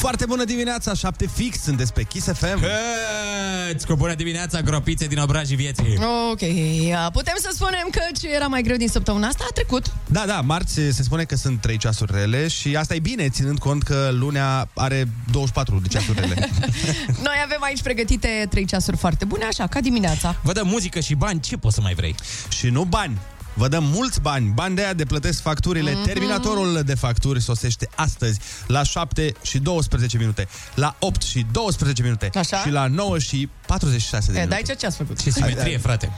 Foarte bună dimineața, 7 fix, sunteți pe Kiss FM. Îți cu bună dimineața, gropițe din obrajii vieții. Ok, putem să spunem că ce era mai greu din săptămâna asta a trecut. Da, da, marți se spune că sunt 3 ceasuri rele și asta e bine, ținând cont că lunea are 24 de ceasuri rele. Noi avem aici pregătite 3 ceasuri foarte bune, așa, ca dimineața. Vă dăm muzică și bani, ce poți să mai vrei? și nu bani. Vă dăm mulți bani, bani de aia de plătesc facturile. Mhm. Mm-hmm. Terminatorul de facturi sosește astăzi la 7 și 12 minute, la 8 și 12 minute Așa? și la 9 și 46 de E, minute. dai ce ce-ați făcut? Ce simetrie, frate.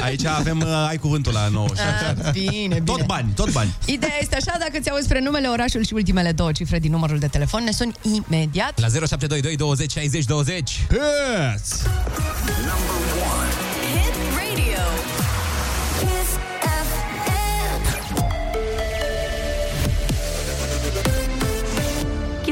Aici avem, uh, ai cuvântul la 9 și Ah, bine, bine. Tot bani, tot bani. Ideea este așa, dacă ți auzi spre numele, orașul și ultimele două cifre din numărul de telefon, ne suni imediat. La 0722 20 60 20. Yes! Hit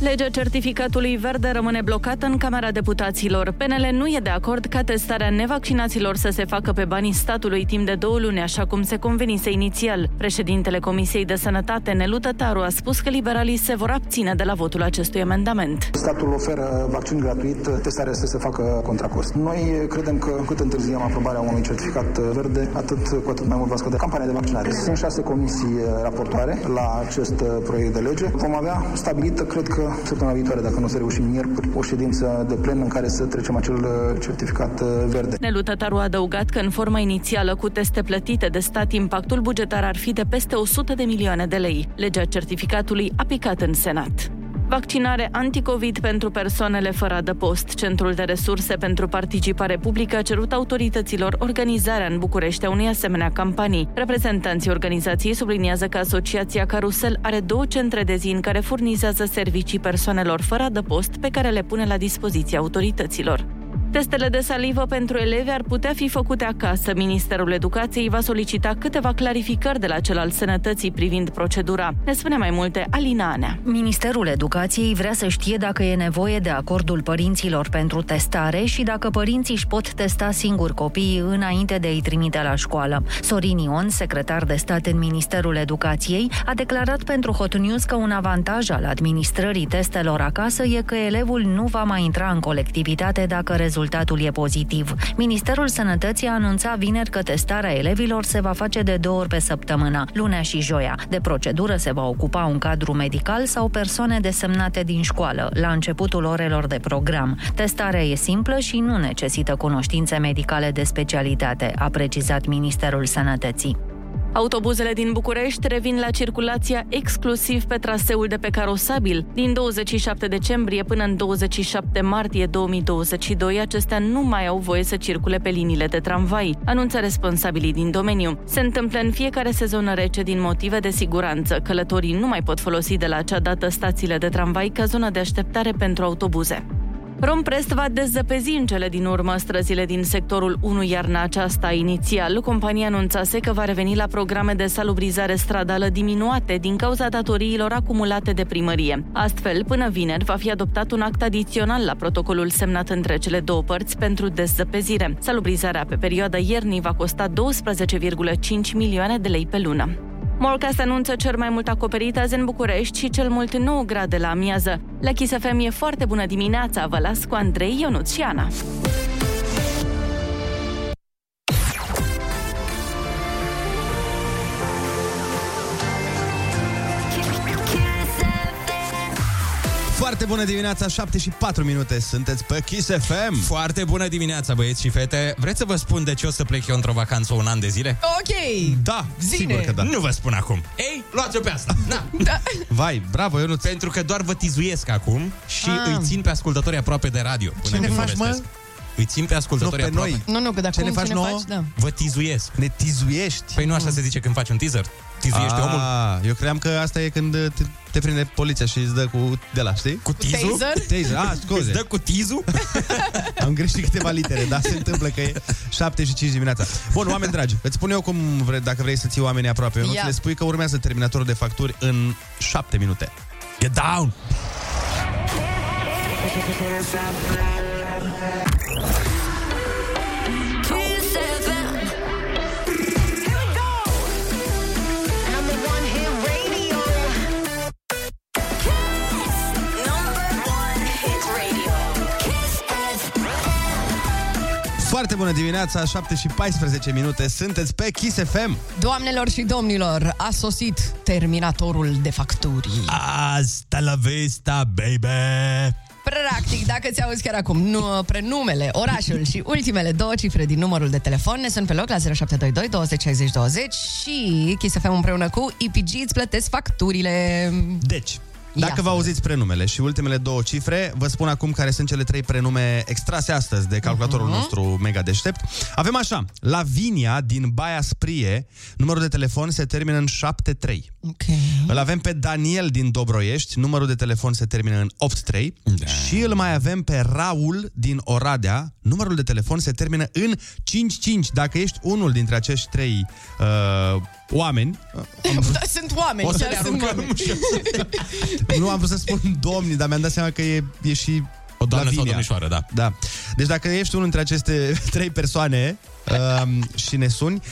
Legea certificatului verde rămâne blocată în Camera Deputaților. PNL nu e de acord ca testarea nevaccinaților să se facă pe banii statului timp de două luni, așa cum se convenise inițial. Președintele Comisiei de Sănătate, Nelu Tătaru, a spus că liberalii se vor abține de la votul acestui amendament. Statul oferă vaccin gratuit, testarea să se facă contra cost. Noi credem că cât întârziem aprobarea unui certificat verde, atât cu atât mai mult va scădea campania de vaccinare. Sunt șase comisii raportoare la acest proiect de lege. Vom avea stabilită, cred că săptămâna viitoare, dacă nu o să reușim miercuri, o ședință de plen în care să trecem acel certificat verde. Nelu Tătaru a adăugat că în forma inițială cu teste plătite de stat, impactul bugetar ar fi de peste 100 de milioane de lei. Legea certificatului a picat în Senat. Vaccinare anticovid pentru persoanele fără adăpost. Centrul de resurse pentru participare publică a cerut autorităților organizarea în București a unei asemenea campanii. Reprezentanții organizației subliniază că Asociația Carusel are două centre de zi în care furnizează servicii persoanelor fără adăpost pe care le pune la dispoziția autorităților. Testele de salivă pentru elevi ar putea fi făcute acasă. Ministerul Educației va solicita câteva clarificări de la cel al sănătății privind procedura. Ne spune mai multe Alina Anea. Ministerul Educației vrea să știe dacă e nevoie de acordul părinților pentru testare și dacă părinții își pot testa singuri copiii înainte de a-i trimite la școală. Sorin Ion, secretar de stat în Ministerul Educației, a declarat pentru Hot News că un avantaj al administrării testelor acasă e că elevul nu va mai intra în colectivitate dacă rezultatul e pozitiv. Ministerul Sănătății a anunțat vineri că testarea elevilor se va face de două ori pe săptămână, lunea și joia. De procedură se va ocupa un cadru medical sau persoane desemnate din școală, la începutul orelor de program. Testarea e simplă și nu necesită cunoștințe medicale de specialitate, a precizat Ministerul Sănătății. Autobuzele din București revin la circulația exclusiv pe traseul de pe carosabil. Din 27 decembrie până în 27 martie 2022, acestea nu mai au voie să circule pe liniile de tramvai, anunță responsabilii din domeniu. Se întâmplă în fiecare sezonă rece din motive de siguranță. Călătorii nu mai pot folosi de la acea dată stațiile de tramvai ca zonă de așteptare pentru autobuze. Romprest va dezăpezi în cele din urmă străzile din sectorul 1 iarna aceasta. Inițial, compania anunțase că va reveni la programe de salubrizare stradală diminuate din cauza datoriilor acumulate de primărie. Astfel, până vineri va fi adoptat un act adițional la protocolul semnat între cele două părți pentru dezăpezire. Salubrizarea pe perioada iernii va costa 12,5 milioane de lei pe lună. Morcast anunță cer mai mult acoperit azi în București și cel mult 9 grade la amiază. La Kiss FM e foarte bună dimineața, vă las cu Andrei, Ionuț și Ana. Foarte bună dimineața, 7 și 4 minute, sunteți pe Kiss FM. Foarte bună dimineața, băieți și fete. Vreți să vă spun de ce o să plec eu într-o vacanță un an de zile? Ok! Da, Zine. sigur că da. Nu vă spun acum. Ei, luați-o pe asta. Na. Da. Vai, bravo, Ionuț. Pentru că doar vă tizuiesc acum și Ah. îi țin pe ascultătorii aproape de radio. Până Ce ne când faci, mă? Povestesc. Îi țin pe ascultătorii Nu, pe aproape. noi. Nu, nu, că dacă Ce ne faci ce nouă? faci, da. Vă tizuiesc. Ne tizuiești. Păi nu așa se zice când faci un teaser? Tizuiește omul. Ah, eu credeam că asta e când te, te prinde poliția și îți dă cu de la, știi? Cu tizul? Taser? Taser, ah, scuze. Îți dă cu tizul? Am greșit câteva litere, dar se întâmplă că e 7 și 5 dimineața. Bun, oameni dragi, îți spun eu cum vre, dacă vrei să ții oamenii aproape. Eu Ia. le spui că urmează terminatorul de facturi în 7 minute. Get down! Foarte bună dimineața, 7 și 14 minute, sunteți pe Kiss FM. Doamnelor și domnilor, a sosit terminatorul de facturi. Asta la vista, baby! Practic, dacă ți auzi chiar acum nu, prenumele, orașul și ultimele două cifre din numărul de telefon ne sunt pe loc la 0722 20 60 20 și Kiss FM împreună cu EPG îți plătesc facturile. Deci, dacă Ia vă să auziți prenumele și ultimele două cifre, vă spun acum care sunt cele trei prenume extrase astăzi de calculatorul Mhm. nostru mega deștept. Avem așa, Lavinia din Baia Sprie, numărul de telefon se termină în 73. Ok. Îl avem pe Daniel din Dobroiești, numărul de telefon se termină în 83 Da. și îl mai avem pe Raul din Oradea, numărul de telefon se termină în 55. Dacă ești unul dintre acești trei uh, oameni, uh, Da, sunt oameni, O să chiar le sunt aruncăm oameni. nu am vrut să spun domni, dar mi-am dat seama că e, e și O doamnă sau Lavinia. domnișoară, da. Da. Deci dacă ești unul dintre aceste trei persoane um, și ne suni,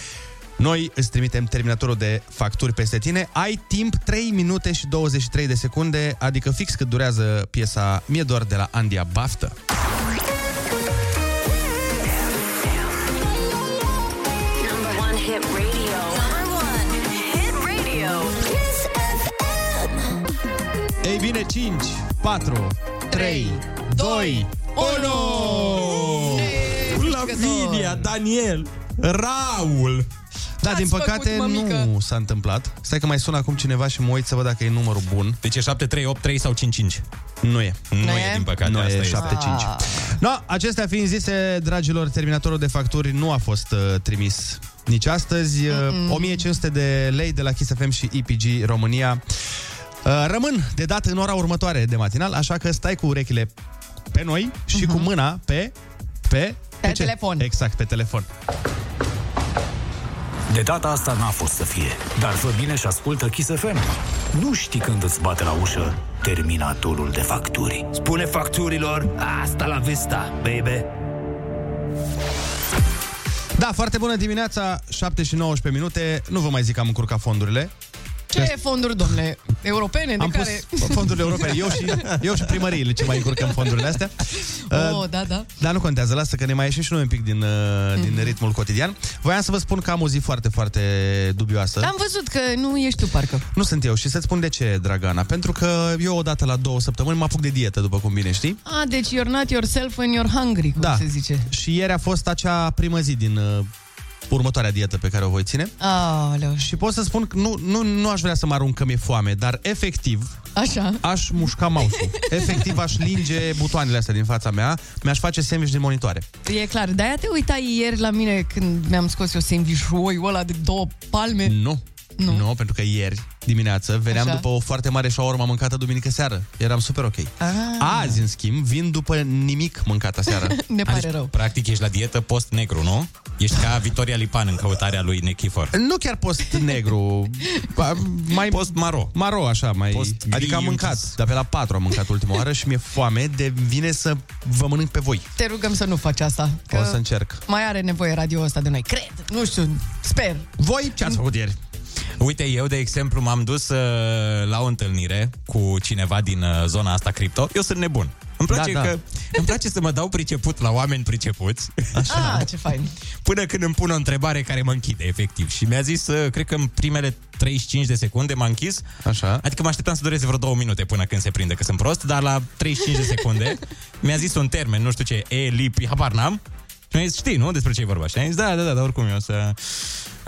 noi îți trimitem terminatorul de facturi peste tine. Ai timp 3 minute și 23 de secunde, adică fix cât durează piesa Mie doar de la Andia Baftă. Number one hit radio. Number one hit radio. Kiss FM. Ei bine, 5, 4, 3, 2, 1! Lavinia, Daniel, Raul. Da, din făcut, păcate mămică? nu s-a întâmplat. Stai că mai sună acum cineva și mă uit să văd dacă e numărul bun. Deci e 7, 3, 8, 3 sau 5, 5? Nu e. Nu, Nu e, e? din păcate. Nu asta e este. 7-5. No, acestea fiind zise, dragilor, terminatorul de facturi nu a fost uh, trimis nici astăzi. Uh, 1500 de lei de la Kiss FM și EPG România uh, rămân de dat în ora următoare de matinal, așa că stai cu urechile pe noi și cu mâna pe... Pe, Pe ce? telefon. Exact, pe telefon. De data asta n-a fost să fie, dar fă bine și ascultă Kiss FM. Nu știi când îți bate la ușă terminatorul de facturi. Spune facturilor, asta la vista, baby. Da, foarte bună dimineața, 7 și 19 minute. Nu vă mai zic că am încurcat fondurile. Ce fonduri, domnule? Europene? De Am care... pus fondurile europene. Eu și, eu și primăriile ce mai încurcăm fondurile astea. Oh, Uh, da, da. Dar nu contează, lasă că ne mai ieșim și noi un pic din, uh, din ritmul cotidian. Voiam să vă spun că am o zi foarte, foarte dubioasă. Am văzut că nu ești tu, parcă. Nu sunt eu și să-ți spun de ce, Dragana. Pentru că eu odată la două săptămâni mă apuc de dietă, după cum bine știi. Ah, deci you're not yourself when you're hungry, cum Da. se zice. Și ieri a fost acea primă zi din uh, următoarea dietă pe care o voi ține. Aoleu. Și pot să spun că nu, nu, nu aș vrea să mă arunc că mi-e foame, dar efectiv Așa. aș mușca mouse-ul. Efectiv aș linge butoanele astea din fața mea, mi-aș face sandwich de monitoare. E clar. De-aia te uitai ieri la mine când mi-am scos eu sandwich-ul ăla de două palme. Nu. Nu? Nu, pentru că ieri dimineață veneam Așa. după o foarte mare shawarma mâncată duminică seară. Eram super ok. Ah. Azi, în schimb, vin după nimic mâncat aseară. Ne pare Deci, rău. Practic ești la dietă post negru, nu? Ești ca Victoria Lipan în căutarea lui Nechifor. nu chiar post negru, ba, mai Post maro. maro așa, mai... Post gri adică am mâncat, închis. dar pe la 4 am mâncat ultima oară și mi-e foame de vine să vă mănânc pe voi. Te rugăm să nu faci asta. Că O să încerc. mai are nevoie radio ăsta de noi. Cred. Nu știu. Sper. Voi ce ați făcut ieri? Uite, eu, de exemplu, m-am dus uh, la o întâlnire cu cineva din uh, zona asta cripto. Eu sunt nebun. Îmi place, Da, da, da. Că, îmi place să mă dau priceput la oameni pricepuți, Ah, ce fain. până când îmi pun o întrebare care mă închide, efectiv. Și mi-a zis, uh, cred că în primele 35 de secunde m-a închis. Așa. Adică mă așteptam să dureze vreo două minute până când se prinde că sunt prost, dar la 35 de secunde mi-a zis un termen, nu știu ce, e, lip, habar n-am. Și mi-a zis, știi, nu, despre ce e vorba? Și am zis, da, da, da, dar oricum eu o să...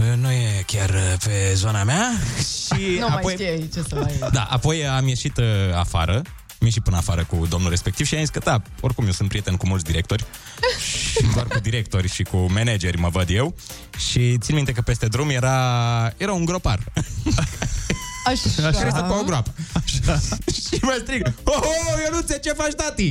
uh, Nu e chiar uh, pe zona mea și Nu apoi... mai știi ce să mai... Da, apoi am ieșit uh, afară, am ieșit până afară cu domnul respectiv și am zis că da, oricum eu sunt prieten cu mulți directori și doar cu directori și cu manageri mă văd eu și țin minte că peste drum era, era un gropar Așa. care stă pe o groapă. Așa. și mă strig, oh, oh, Ionuțe, ce faci, tati?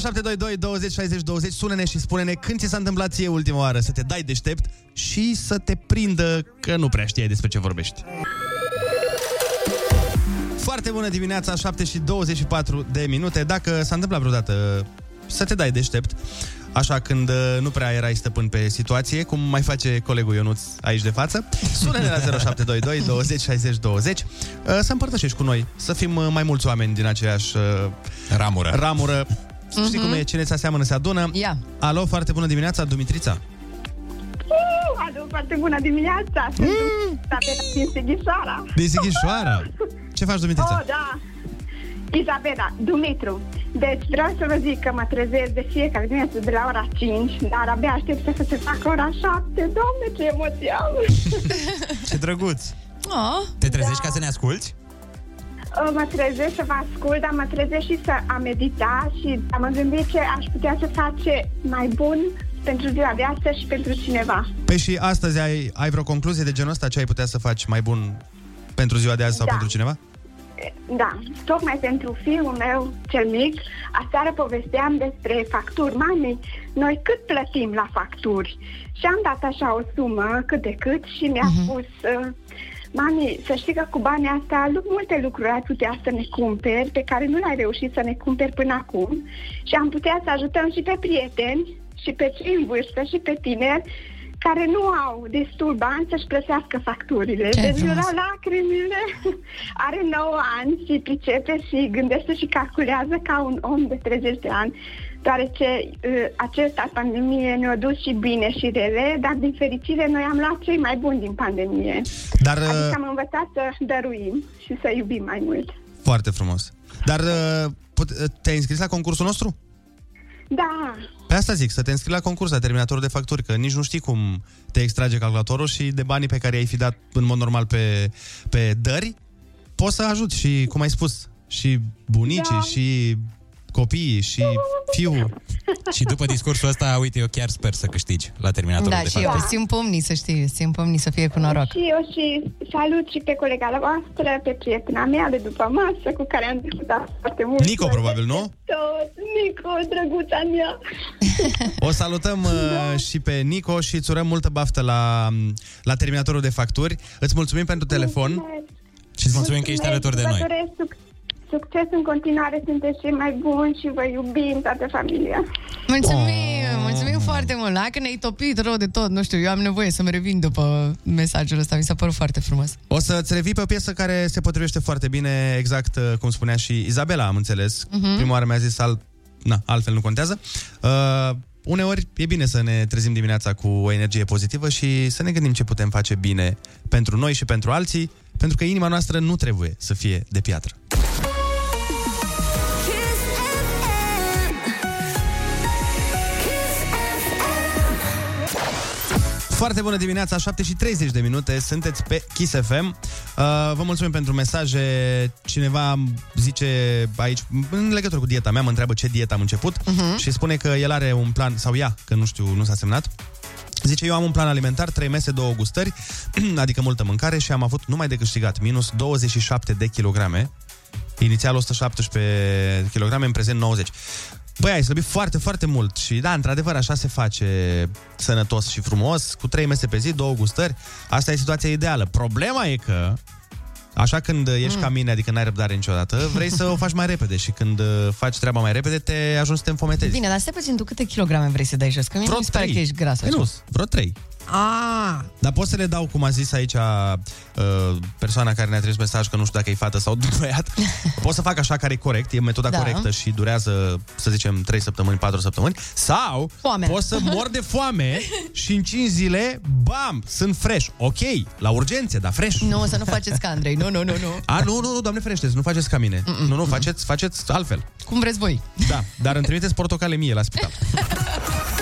0722 20 60 20 Sună-ne și spune-ne când ți s-a întâmplat ție ultima oară Să te dai deștept și să te prindă că nu prea știai despre ce vorbești. Foarte bună dimineața, 7 și 24 de minute. Dacă s-a întâmplat vreodată să te dai deștept Așa când uh, nu prea erai stăpân pe situație Cum mai face colegul Ionuț aici de față Sună-ne la 0722 20 60 20 uh, Să împărtășești cu noi Să fim uh, mai mulți oameni din aceeași uh, Ramură. Ramură Știi cum e, cine se aseamănă se adună Ia. Alo, foarte bună dimineața, Dumitrița Uh, alo, foarte bună dimineața! Sunt mm. din Sighișoara. Din Sighișoara Ce faci, Dumitrița? Oh, da. Isabela, Dumitru. Deci vreau să vă zic că mă trezesc de fiecare dimineață de la ora 5, dar abia aștept să se facă ora 7. Doamne, ce emoție am! Ce drăguț! Oh. Te trezești ca să ne asculti? Uh, Mă trezesc să vă ascult, dar mă trezesc și să am medita și am mă gândit ce aș putea să face mai bun pentru ziua de astăzi și pentru cineva. Păi și astăzi ai, ai vreo concluzie de genul ăsta? Ce ai putea să faci mai bun pentru ziua de azi sau Da. pentru cineva? Da, tocmai pentru fiul meu cel mic, aseară povesteam despre facturi. Mami, noi cât plătim la facturi? Și am dat așa o sumă, cât de cât, și mi-a uh-huh. spus... Uh, Mami, să știi că cu banii astea lu- multe lucruri ai putea să ne cumperi pe care nu le-ai reușit să ne cumperi până acum și am putea să ajutăm și pe prieteni și pe cei în vârstă și pe tineri care nu au destul bani să-și plătească facturile. Ce deci frumos. la lacrimile. Are 9 ani și pricepe și gândește și calculează ca un om de 30 de ani, deoarece uh, acesta pandemie ne-a dus și bine și rele, dar din fericire noi am luat cei mai buni din pandemie. Dar Adică uh, am învățat să dăruim și să iubim mai mult. foarte frumos. Dar uh, put- uh, te-ai înscris la concursul nostru? Da, Pe asta zic, să te înscrii la concurs, la terminatorul de facturi, că nici nu știi cum te extrage calculatorul și de banii pe care i-ai fi dat în mod normal pe, pe dări, poți să ajuți și, cum ai spus, și bunicii, Da. și copiii, și fiul. Și după discursul ăsta, uite, eu chiar sper să câștigi la terminatorul Da, de și eu facturi. îți țin pumnii, să știi, îți țin pumnii să fie cu noroc. și eu și salut și pe colega la voastră, pe prietena mea de după masă, cu care am discutat foarte mult. Nico, probabil, nu? Tot, Nico, drăguța mea. O salutăm uh, și pe Nico și îți urăm multă baftă la, la terminatorul de facturi. Îți mulțumim pentru telefon Și îți mulțumim că ești alături de Vă noi. doresc suc- succes în continuare, sunteți cei mai buni și vă iubim toată familia. Mulțumim, Oh. mulțumim foarte mult. Hai că ne-ai topit rău de tot, nu știu, eu am nevoie să-mi revin după mesajul ăsta, mi s-a părut foarte frumos. O să-ți revii pe o piesă care se potrivește foarte bine, exact uh, cum spunea și Izabela, am înțeles. Mhm. Uh-huh. Prima oară mi-a zis, al... na, altfel nu contează. Uh, uneori e bine să ne trezim dimineața cu o energie pozitivă și să ne gândim ce putem face bine pentru noi și pentru alții, pentru că inima noastră nu trebuie să fie de piatră. Foarte bună dimineața, 7 și 30 de minute, sunteți pe Kiss FM. Uh, vă mulțumim pentru mesaje. Cineva zice aici, în legătură cu dieta mea, mă întreabă ce dietă am început uh-huh. și spune că el are un plan, sau ea, că nu știu, nu s-a semnat. Zice, eu am un plan alimentar, 3 mese, 2 gustări, adică multă mâncare și am avut numai de câștigat, minus 27 de kilograme. Inițial 117 kg, în prezent 90. Băi, ai slăbit foarte, foarte mult și da, într-adevăr, așa se face sănătos și frumos, cu trei mese pe zi, două gustări. Asta e situația ideală. Problema e că, așa când ești mm. ca mine, adică n-ai răbdare niciodată, vrei să o faci mai repede și când uh, faci treaba mai repede, te ajungi să te înfometezi. Bine, dar stai puțin, tu câte kilograme vrei să dai jos? Că mie Vreo mi se pare trei. că ești gras. Păi așa. nu, vreo trei. Ah, Dar pot să le dau, cum a zis aici uh, persoana care ne-a trimis mesaj, că nu știu dacă e fată sau băiat. pot să fac așa care e corect, e metoda Da. corectă și durează, să zicem, 3 săptămâni, 4 săptămâni. Sau Foamea. pot să mor de foame și în 5 zile, bam, sunt fresh. Ok, la urgențe, dar fresh. nu, să nu faceți ca Andrei. Nu, nu, nu, nu. A, nu, nu, nu, doamne ferește, nu faceți ca mine. Mm-mm, nu, nu, faceți, faceți altfel. Cum vreți voi. Da, dar îmi trimiteți portocale mie la spital.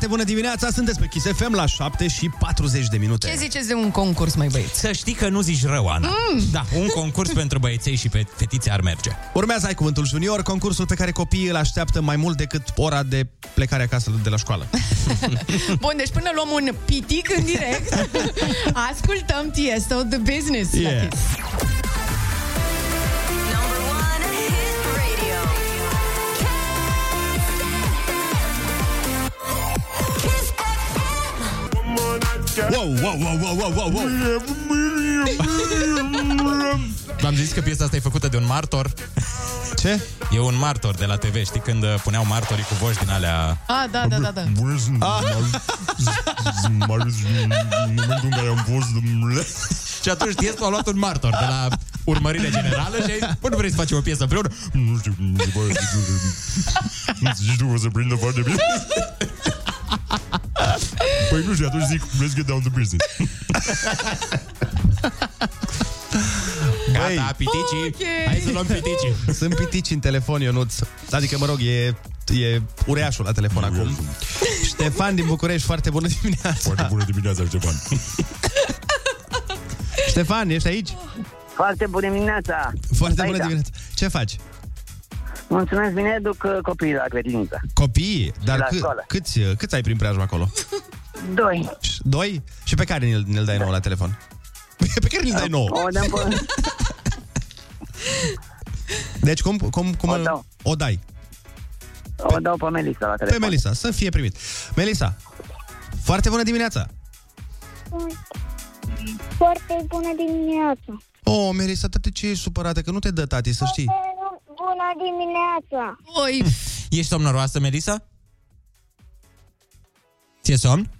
Foarte bună dimineața! Sunteți pe Kiss FM la 7 și 40 de minute. Ce ziceți de un concurs, mai băieți? Să știi că nu zici rău, Ana. Mm. Da, un concurs pentru băieței și pe fetițe ar merge. Urmează Ai Cuvântul Junior, concursul pe care copiii îl așteaptă mai mult decât ora de plecare acasă de la școală. Bun, deci până luăm un pitic în direct, ascultăm Tiesto The Business. la Yeah. Kiss. Wow, wow, wow, wow, wow, wow, wow. V-am zis că piesa asta e făcută de un martor. Ce? E un martor de la TV, știi când uh, puneau martorii cu voci din alea... Ah, da, da, da, da. Bună, sunt Ah. Marius, în momentul în care am fost, domnule... Și atunci Tiesto a luat un martor de la urmărire generală și a zis, bă, nu vrei să facem o piesă împreună? Nu știu, nu se pare Nu zici tu, o să prindă foarte bine. Păi nu știu, atunci zic, let's get down to business. Gata, piticii. Ok. Hai să luăm piticii. Sunt pitici în telefon, Ionuț. Adică, mă rog, e, e ureașul la telefon acum. Ștefan din București, foarte bună dimineața. Foarte bună dimineața, Ștefan. Ștefan, ești aici? Foarte bună dimineața! Foarte Aici. bună dimineața. Ce faci? Mulțumesc bine, duc uh, copiii la grădiniță. Copiii? Dar La câ- școală. câți, câți ai prin preajmă acolo? Doi. Doi? Și pe care ne-l, ne-l dai nou la telefon? Pe care ne-l dai nou? O dăm pe... Deci cum, cum, cum O îl- dau. o dai? O dau pe Melissa la Pe telefon. Melisa, să fie primit. Melisa, foarte bună dimineața! Foarte bună dimineața! Oh, Melisa, tati, ce ești supărată? Că nu te dă tati, să știi. Bună dimineața! Oi, Ești somnoroasă, Melisa? Ție somn?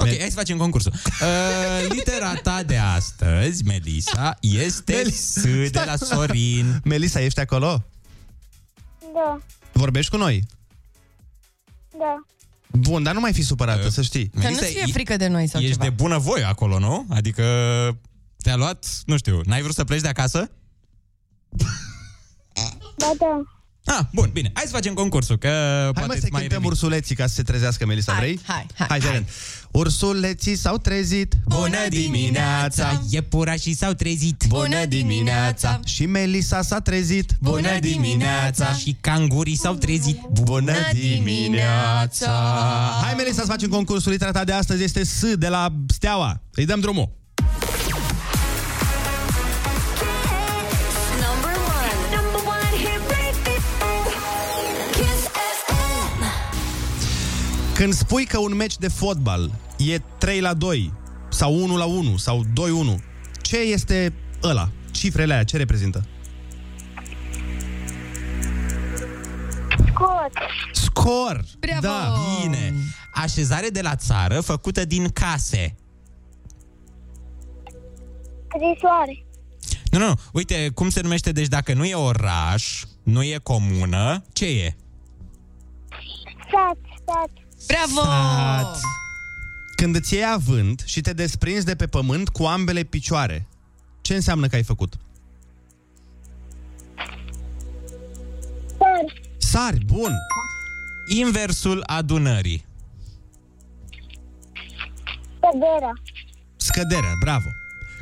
Ok, Mel- hai să facem concursul. Uh, litera ta de astăzi, Melisa, este Mel- S de la Sorin. Melisa, ești acolo? Da, Vorbești cu noi? da. Bun, dar nu mai fi supărată, Uh, să știi. că nu-ți fie frică de noi sau Ești ceva. de bună voie acolo, nu? Adică te-a luat, nu știu, n-ai vrut să pleci de acasă? Da, da. Ah, bun, bine. Hai să facem concursul, că Hai poate mă îți să mai cântăm revin. ursuleții ca să se trezească, Melisa, Hai, vrei? hai, hai, Hai, hai. Ursuleții s-au trezit Bună dimineața! Iepurașii s-au trezit. Bună dimineața! Și Melisa s-a trezit Bună dimineața! Și cangurii s-au trezit. Bună dimineața! Hai, Melisa, să facem concursul. Litera ta de astăzi este S de la Steaua. Îi dăm drumul. Când spui că un meci de fotbal e 3 la 2 sau 1 la 1 sau 2-1, ce este ăla? Cifrele aia, ce reprezintă? Scot! Scor! Bravo! Da. Bine. Așezare de la țară făcută din case. Scrisoare! Nu, nu, uite cum se numește, deci dacă nu e oraș, nu e comună, ce e? Sat! Sat! Bravo! Sat. Când îți iei avânt și te desprinzi de pe pământ cu ambele picioare, ce înseamnă că ai făcut? Sar! Sari, bun! Inversul adunării. Căderea! Scăderea, bravo!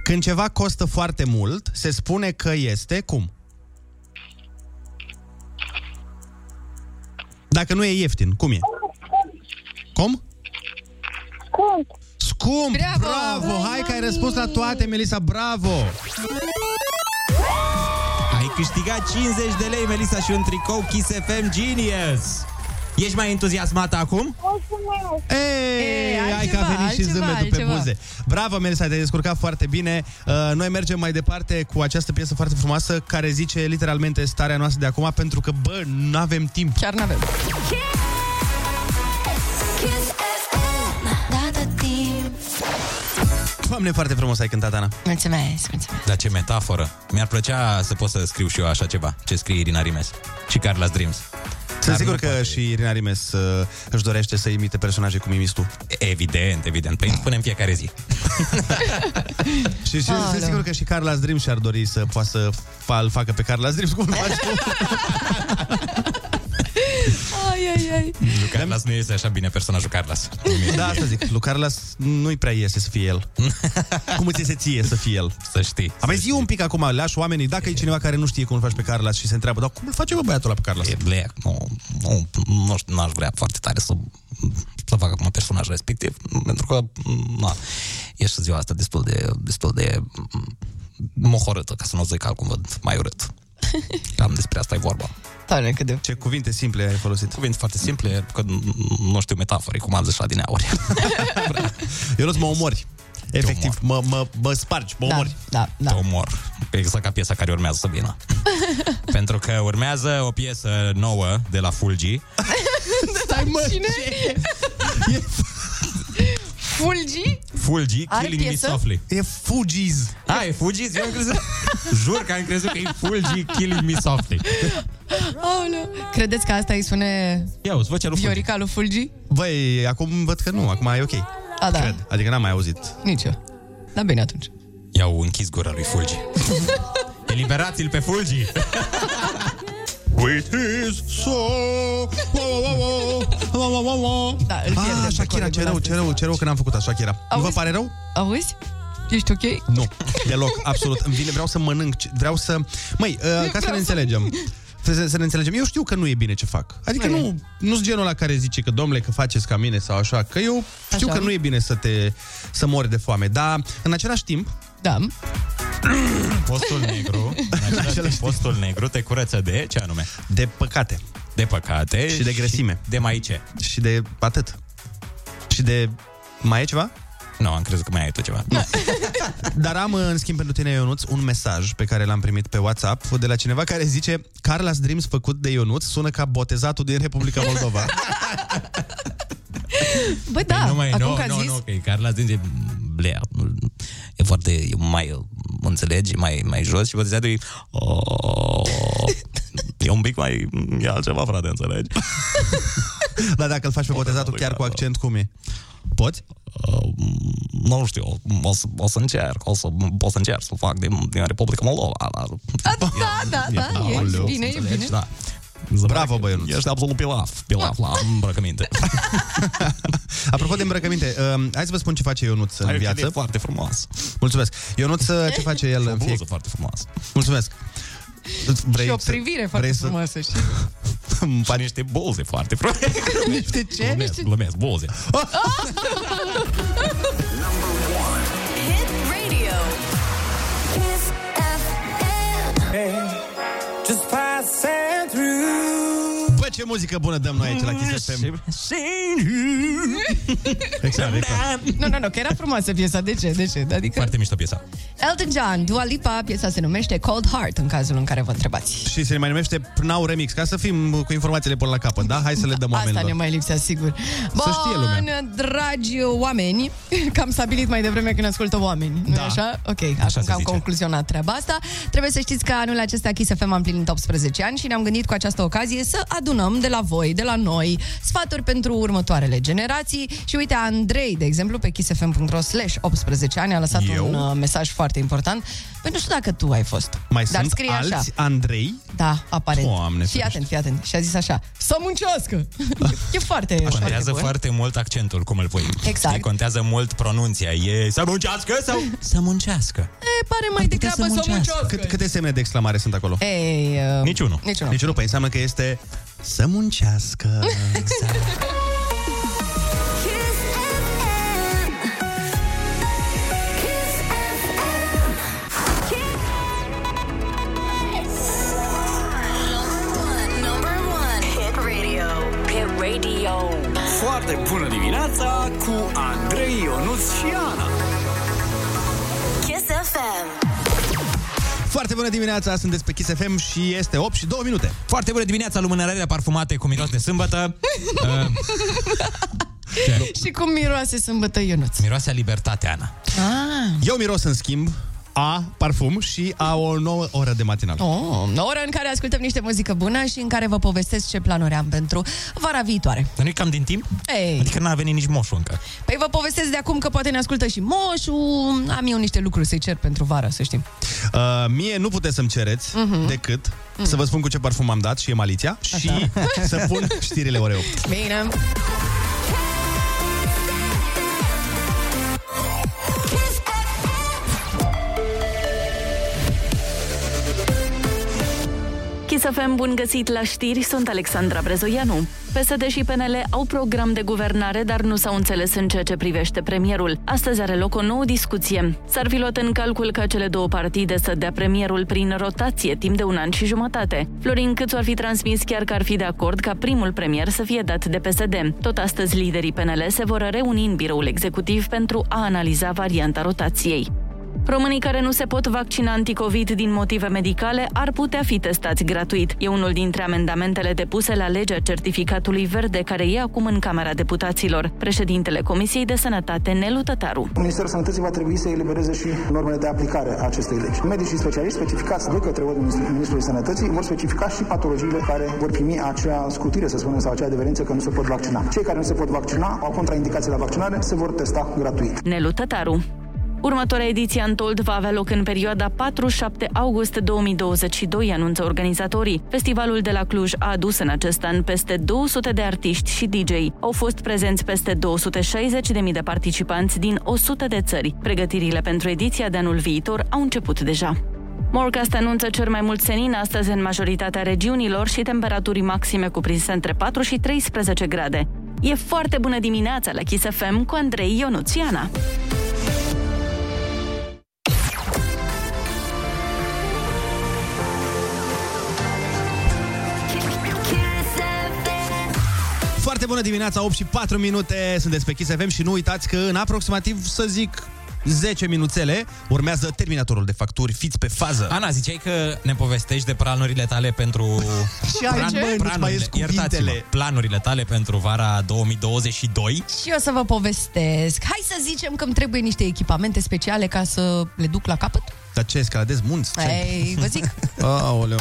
Când ceva costă foarte mult, se spune că este cum? Dacă nu e ieftin, cum e? Cum? Scump! Scump! Bravo! Bravo! Hai că ai răspuns la toate, Melisa, bravo! Ai câștigat 50 de lei, Melisa, și un tricou Kiss FM Genius. Ești mai entuziasmată acum? Mulțumesc! Ei, Ei, hai altceva, că a venit și altceva, zâmbetul pe altceva. buze. Bravo, Melisa, te-ai descurcat foarte bine. Uh, noi mergem mai departe cu această piesă foarte frumoasă care zice literalmente starea noastră de acum pentru că, bă, nu avem timp. Chiar n-avem. Kiss Doamne, foarte frumos ai cântat, Ana. Mulțumesc, mulțumesc. Da, ce metaforă. Mi-ar plăcea să pot să scriu și eu așa ceva, ce scrie Irina Rimes. Și Carla's Dreams. Sunt Dar sigur nu că poate. și Irina Rimes uh, își dorește să imite personaje cum imiți tu. Evident, evident. Păi îmi spunem fiecare zi. Și, și sunt Aoleu. sigur că și Carla's Dream și-ar dori să poată să fa- îl facă pe Carla's Dream cum îl faci tu. Ai, ai, ai. Lui Carlos nu este așa bine personajul Carlos. Da, asta zic. Lui Carlos nu-i prea iese să fie el. Cum îți iese ție să fie el? Să știi. Am zi un pic acum, lași oamenii, dacă e cineva care nu știe cum îl faci pe Carlos și se întreabă, dar cum îl face bă băiatul ăla pe Carlos? E blec, nu, nu, nu știu, n-aș vrea foarte tare să, să fac acum personajul respectiv, pentru că, na, e și ziua asta destul de, destul de mohorâtă, ca să nu zic altcum văd mai urât. Cam despre asta e vorba. Tare, cât de... Ce cuvinte simple ai folosit? Cuvinte foarte simple, că nu știu metafore, cum am zis la din aur. Eu nu mă omori. Efectiv, mă, mă, mă spargi, mă omori. Da, da. Te omor. Exact ca piesa care urmează să vină. Pentru că urmează o piesă nouă de la Fulgi. Stai mă, Cine? E Fulgi? Fulgi, Are Killing Me piesă? Softly. E Fugees. A, e Fugees? Eu am crezut... Jur că am crezut că e Fulgi, Killing Me Softly. Aoleu. Credeți că asta îi spune Ia uzi, vocea lui Fulgi. Viorica lui Fulgi? Băi, acum văd că nu, acum e ok. A, da. Cred. Adică n-am mai auzit. Nici eu. Da, bine atunci. I-au închis gura lui Fulgi. Eliberați-l pe Fulgi! It is so... Da, îl pierdem Ah, pe Shakira, colegul ce rău, ce rău, ce rău că n-am făcut așa, Shakira. Nu vă Auzi? pare rău? Auzi? Ești ok? Nu, deloc, absolut. Îmi vine, vreau să mănânc, ce- vreau să... Măi, uh, ca să ne înțelegem. Să, să ne înțelegem. Eu știu că nu e bine ce fac. Adică Nu e. nu, nu sunt genul ăla care zice că, domnule, că faceți ca mine sau așa. Că eu știu Așa. că nu e bine să te să mori de foame. Dar, în același timp, Da. Postul negru, în același timp, postul negru te curăță de ce anume? de păcate De păcate și de grăsime. de mai ce? Și de atât. Și de... Mai e ceva? Nu, am crezut că mai ai tu ceva. Nu. Dar am, în schimb, pentru tine, Ionuț, un mesaj pe care l-am primit pe WhatsApp de la cineva care zice Carla's Dreams făcut de Ionuț sună ca botezatul din Republica Moldova. Băi, da, nu, mai, acum nu, că a nu, zis... nu, că Carla zice, blea, e foarte, e mai, mă înțelegi, mai, mai jos și vă zicea de oh, e un pic mai, e altceva, frate, înțelegi? Dar dacă îl faci pe botezatul chiar cu accent, cum e? Poți? Uh, nu știu, o să, o să încerc, o să, o să încerc să fac din, din Republica Moldova. Dar, Da, da, da, e Aoleu, bine, e înțelegi? bine. Da. Bravo, băi, Ionuț. Ești absolut pilaf, pilaf la îmbrăcăminte. Apropo de îmbrăcăminte, uh, hai să vă spun ce face Ionuț în Ai o viață. chestie foarte frumos. Mulțumesc. Ionuț, uh, ce face el O în bluză fiecare... foarte frumos. Mulțumesc. Vrei Și o să- privire foarte vrei să- frumoasă, știi? Îmi Faci niște buze foarte frumoase. Niște ce? Glumesc, glumesc, buze. Hit radio. Kiss FM. Just passing through. Bă, ce muzică bună dăm noi aici la Kiss FM. Exact, exact. Nu, nu, nu, că era frumoasă piesa. De ce? De ce? Adică... Foarte mișto piesa. Elton John, Dua Lipa, piesa se numește Cold Heart, în cazul în care vă întrebați. Și se mai numește Now Remix, ca să fim cu informațiile până la capăt, da? Hai să le dăm Asta oamenilor. ne mai lipsea, sigur. Bun, Să știe lumea. dragi oameni, că am stabilit mai devreme când ascultă oameni, nu Da. așa? Ok, Așa acum se că am zice. concluzionat treaba asta. Trebuie să știți că anul acesta Kiss FM a împlinit 18 ani și ne-am gândit cu această ocazie să adunăm de la voi, de la noi, sfaturi pentru următoarele generații. Și uite, Andrei, de exemplu, pe kissfm.ro slash 18 ani a lăsat Eu? un uh, mesaj foarte important. Păi nu știu dacă tu ai fost. Mai dar sunt scrie alți așa. Andrei? Da, aparent. Doamne fii ferește. atent, fii atent. Și a zis așa, să muncească! e foarte, foarte Contează bun. foarte mult accentul, cum îl pui. Exact. Știi, contează mult pronunția. E să muncească sau să muncească? E, pare mai degrabă să muncească. muncească. Cât, câte semne de exclamare sunt acolo? Ei, uh, Niciunul. Niciunul. Deci nu, păi înseamnă că este să muncească. Kiss FM. Kiss FM. Kiss. Number one. Hit radio. Hit radio. Foarte bună dimineața cu Andrei, Ionuț și Ana. Kiss FM. Foarte bună dimineața, sunteți pe Kiss FM și este 8 și 2 minute. Foarte bună dimineața, lumânărele parfumate cu miros de sâmbătă. uh, Și cum miroase sâmbătă Ionuț? miroase a libertate, Ana. Ah. Eu miros, în schimb, A, parfum și A, o nouă oră de matinal. Oh, o oră în care ascultăm niște muzică bună și în care vă povestesc ce planuri am pentru vara viitoare. Dar nu-i cam din timp? Ei. Adică n-a venit nici moșul încă. Păi vă povestesc de acum că poate ne ascultă și moșul. Am eu niște lucruri să-i cer pentru vară, să știm. Uh, mie nu puteți să-mi cereți Mhm. decât să vă spun cu ce parfum am dat și e maliția și să pun știrile ore 8. Bine. Chisafem, bun găsit la știri, sunt Alexandra Brezoianu. PSD și PNL au program de guvernare, dar nu s-au înțeles în ceea ce privește premierul. Astăzi are loc o nouă discuție. S-ar fi luat în calcul ca cele două partide să dea premierul prin rotație timp de un an și jumătate. Florin Câțu ar fi transmis chiar că ar fi de acord ca primul premier să fie dat de PSD. Tot astăzi liderii PNL se vor reuni în biroul executiv pentru a analiza varianta rotației. Românii care nu se pot vaccina anticovid din motive medicale ar putea fi testați gratuit. E unul dintre amendamentele depuse la legea certificatului verde care e acum în Camera Deputaților. Președintele Comisiei de Sănătate, Nelu Tătaru. Ministerul Sănătății va trebui să elibereze și normele de aplicare a acestei legi. Medicii specialiști specificați de către ordinul Ministrului Sănătății vor specifica și patologiile care vor primi acea scutire, să spunem, sau acea adeverință că nu se pot vaccina. Cei care nu se pot vaccina, au contraindicații la vaccinare, se vor testa gratuit. Nelu Tătaru. Următoarea ediție Antold va avea loc în perioada 4-7 august 2022, anunță organizatorii. Festivalul de la Cluj a adus în acest an peste 200 de artiști și DJ. Au fost prezenți peste 260.000 de participanți din 100 de țări. Pregătirile pentru ediția de anul viitor au început deja. Morcast anunță cer mai mult senin astăzi în majoritatea regiunilor și temperaturi maxime cuprinse între 4 și 13 grade. E foarte bună dimineața la Kiss FM cu Andrei Ionuțiana. Bună dimineața, 8 și 4 minute, sunteți pe Kiss FM și nu uitați că în aproximativ, să zic, 10 minuțele urmează terminatorul de facturi, fiți pe fază. Ana, ziceai că ne povestești de planurile tale pentru... Și ai, bă, nu-ți mai ies iertați-mă, cuvintele. planurile tale pentru vara 2022. Și eu să vă povestesc. Hai să zicem că îmi trebuie niște echipamente speciale ca să le duc la capăt. Dar ce, escaladezi munți? Ce? Ei, vă zic. Aoleu.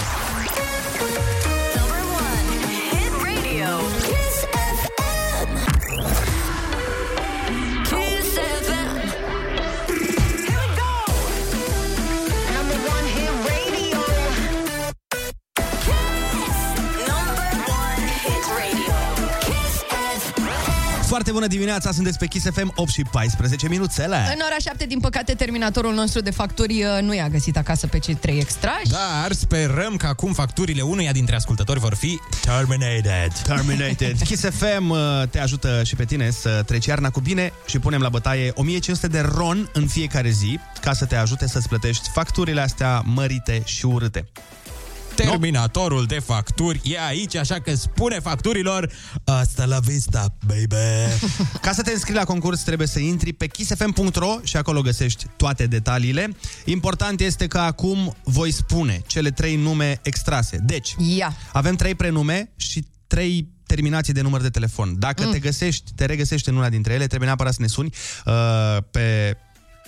Foarte bună dimineața, sunteți pe Kiss FM, 8 și 14 minuțele. În ora 7, din păcate, terminatorul nostru de facturi uh, nu i-a găsit acasă pe cei trei extrași. Dar sperăm că acum facturile unuia dintre ascultători vor fi terminated. Terminated. Kiss FM uh, te ajută și pe tine să treci iarna cu bine și punem la bătaie 1500 de ron în fiecare zi ca să te ajute să-ți plătești facturile astea mărite și urâte. Terminatorul de facturi e aici, așa că spune facturilor Asta la vista, baby! Ca să te înscrii la concurs trebuie să intri pe kissfm.ro și acolo găsești toate detaliile. Important este că acum voi spune cele trei nume extrase. Deci, Ia. avem trei prenume și trei terminații de număr de telefon. Dacă mm. te găsești, te regăsești în una dintre ele, trebuie neapărat să ne suni uh, pe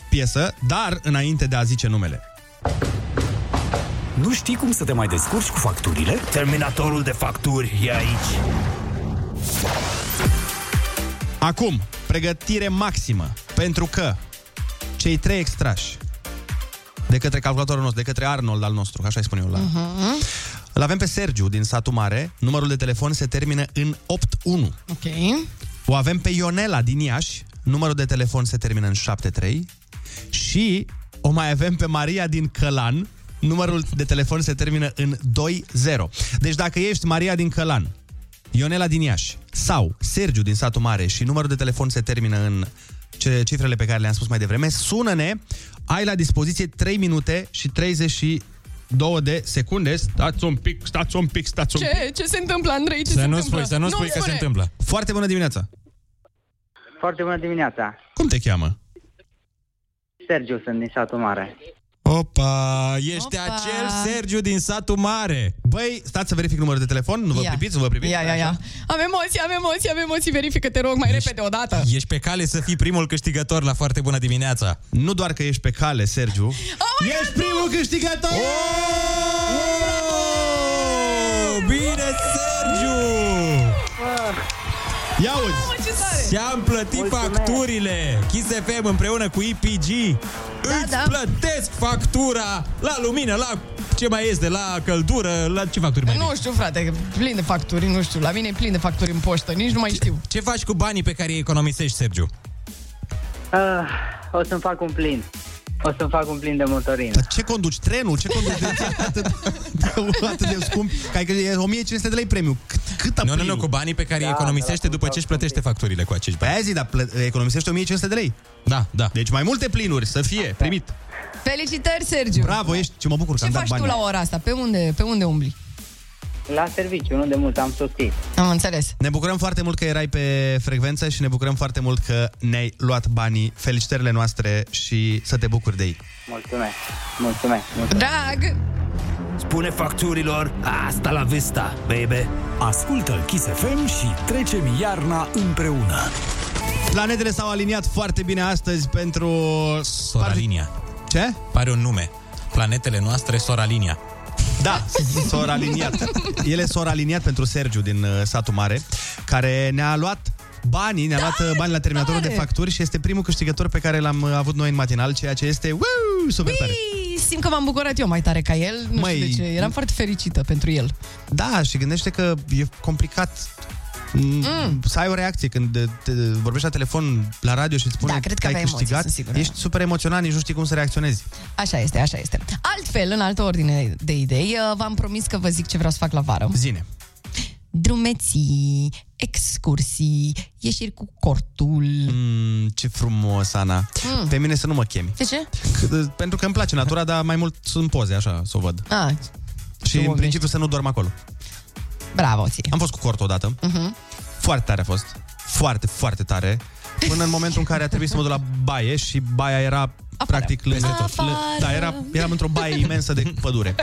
piesă, dar înainte de a zice numele. Nu știi cum să te mai descurci cu facturile? Terminatorul de facturi e aici. Acum, pregătire maximă, pentru că cei trei extrași de către calculatorul nostru, de către Arnold al nostru, așa îi spun eu la... Uh-huh. Îl avem pe Sergiu din satul mare, numărul de telefon se termină în 81. Ok. O avem pe Ionela din Iași, numărul de telefon se termină în 73. Și o mai avem pe Maria din Călan, numărul de telefon se termină în 20. Deci dacă ești Maria din Călan, Ionela din Iași sau Sergiu din satul mare și numărul de telefon se termină în ce, cifrele pe care le-am spus mai devreme, sună-ne, ai la dispoziție 3 minute și 32 de secunde. Stați un pic, stați un pic, stați un pic. Ce? Ce se întâmplă, Andrei? Ce Să se nu întâmplă? spui, să nu spui că se spune. întâmplă. Foarte bună dimineața! Foarte bună dimineața. Cum te cheamă? Sergiu sunt din satul mare. Opa, ești Opa. acel Sergiu din satul mare. Băi, stați să verific numărul de telefon, nu vă Ia. pripiți, nu vă pripiți. Ia, ia, ia. Am emoții, am emoții, am emoții. Verifică, te rog, mai repede odată. Ești pe cale să fii primul câștigător la foarte bună dimineața. Nu doar că ești pe cale, Sergiu, Oh ești primul câștigător! Oh, bine, Sergiu! Ia uzi! ce tare! Ți-am plătit facturile! Kiss FM împreună cu EPG da, îți da. plătesc factura la lumină, la ce mai este, la căldură, la ce facturi mai Nu știu, frate, plin de facturi, nu știu. La mine e plin de facturi în poștă, nici nu mai știu. Ce faci cu banii pe care îi economisești, Sergiu? Uh, o să-mi fac un plin. O să-mi fac un plin de motorină. Dar ce conduci? Trenul? Ce conduci de atât, de, atât de scump? Ca că e 1500 de lei premiu. Cât, cât Nu, nu, nu, cu banii pe care îi Da, economisește da, da, după ce își plătește facturile cu acești Pe bani. aia zi, dar plă- economisește 1500 de lei. Da, da. Deci mai multe plinuri să fie primit. Felicitări, Sergiu! Bravo, ești ce mă bucur că Ce am dat faci bani. tu la ora asta? Pe unde, pe unde umbli? La serviciu, nu de mult, am sosit. Am înțeles. Ne bucurăm foarte mult că erai pe frecvență și ne bucurăm foarte mult că ne-ai luat banii. Felicitările noastre și să te bucuri de ei. Mulțumesc, mulțumesc, mulțumesc. Drag! Spune facturilor, asta la vista, baby. Ascultă Kiss FM și trecem iarna împreună. Planetele s-au aliniat foarte bine astăzi pentru... Soralinia. Ce? Pare un nume. Planetele noastre, Soralinia. Da, s-au aliniat. Ele s-au aliniat pentru Sergiu din uh, satul mare, care ne-a luat banii, ne-a luat uh, bani la terminatorul de tare! facturi și este primul câștigător pe care l-am uh, avut noi în matinal, ceea ce este woo, super tare. Ui, Simt că m-am bucurat eu mai tare ca el. Nu Măi, știu de ce. Eram foarte fericită pentru el. Da, și gândește că e complicat mm. să ai o reacție când te vorbești la telefon la radio și îți spune Da, cred că ai avea emoții, câștigat, sunt sigură. ești super emoționat, nici nu știi cum să reacționezi. Așa este, așa este. Altfel, în altă ordine de idei, uh, v-am promis că vă zic ce vreau să fac la vară. Zine. Drumeții, excursii, ieșiri cu cortul. Mm, ce frumos, Ana. Mm. Pe mine să nu mă chemi. De ce? C- Pentru că îmi place natura, dar mai mult sunt poze, așa, să o văd. Ah, Și în om principiu să nu dorm acolo. bravo ție. Am fost cu cort odată. Uh-huh. Foarte tare a fost. Foarte, foarte tare. Până în momentul în care a trebuit să mă duc la baie și baia era practic lângă tot. Afară. Lă- Da, era, eram într-o baie imensă de pădure.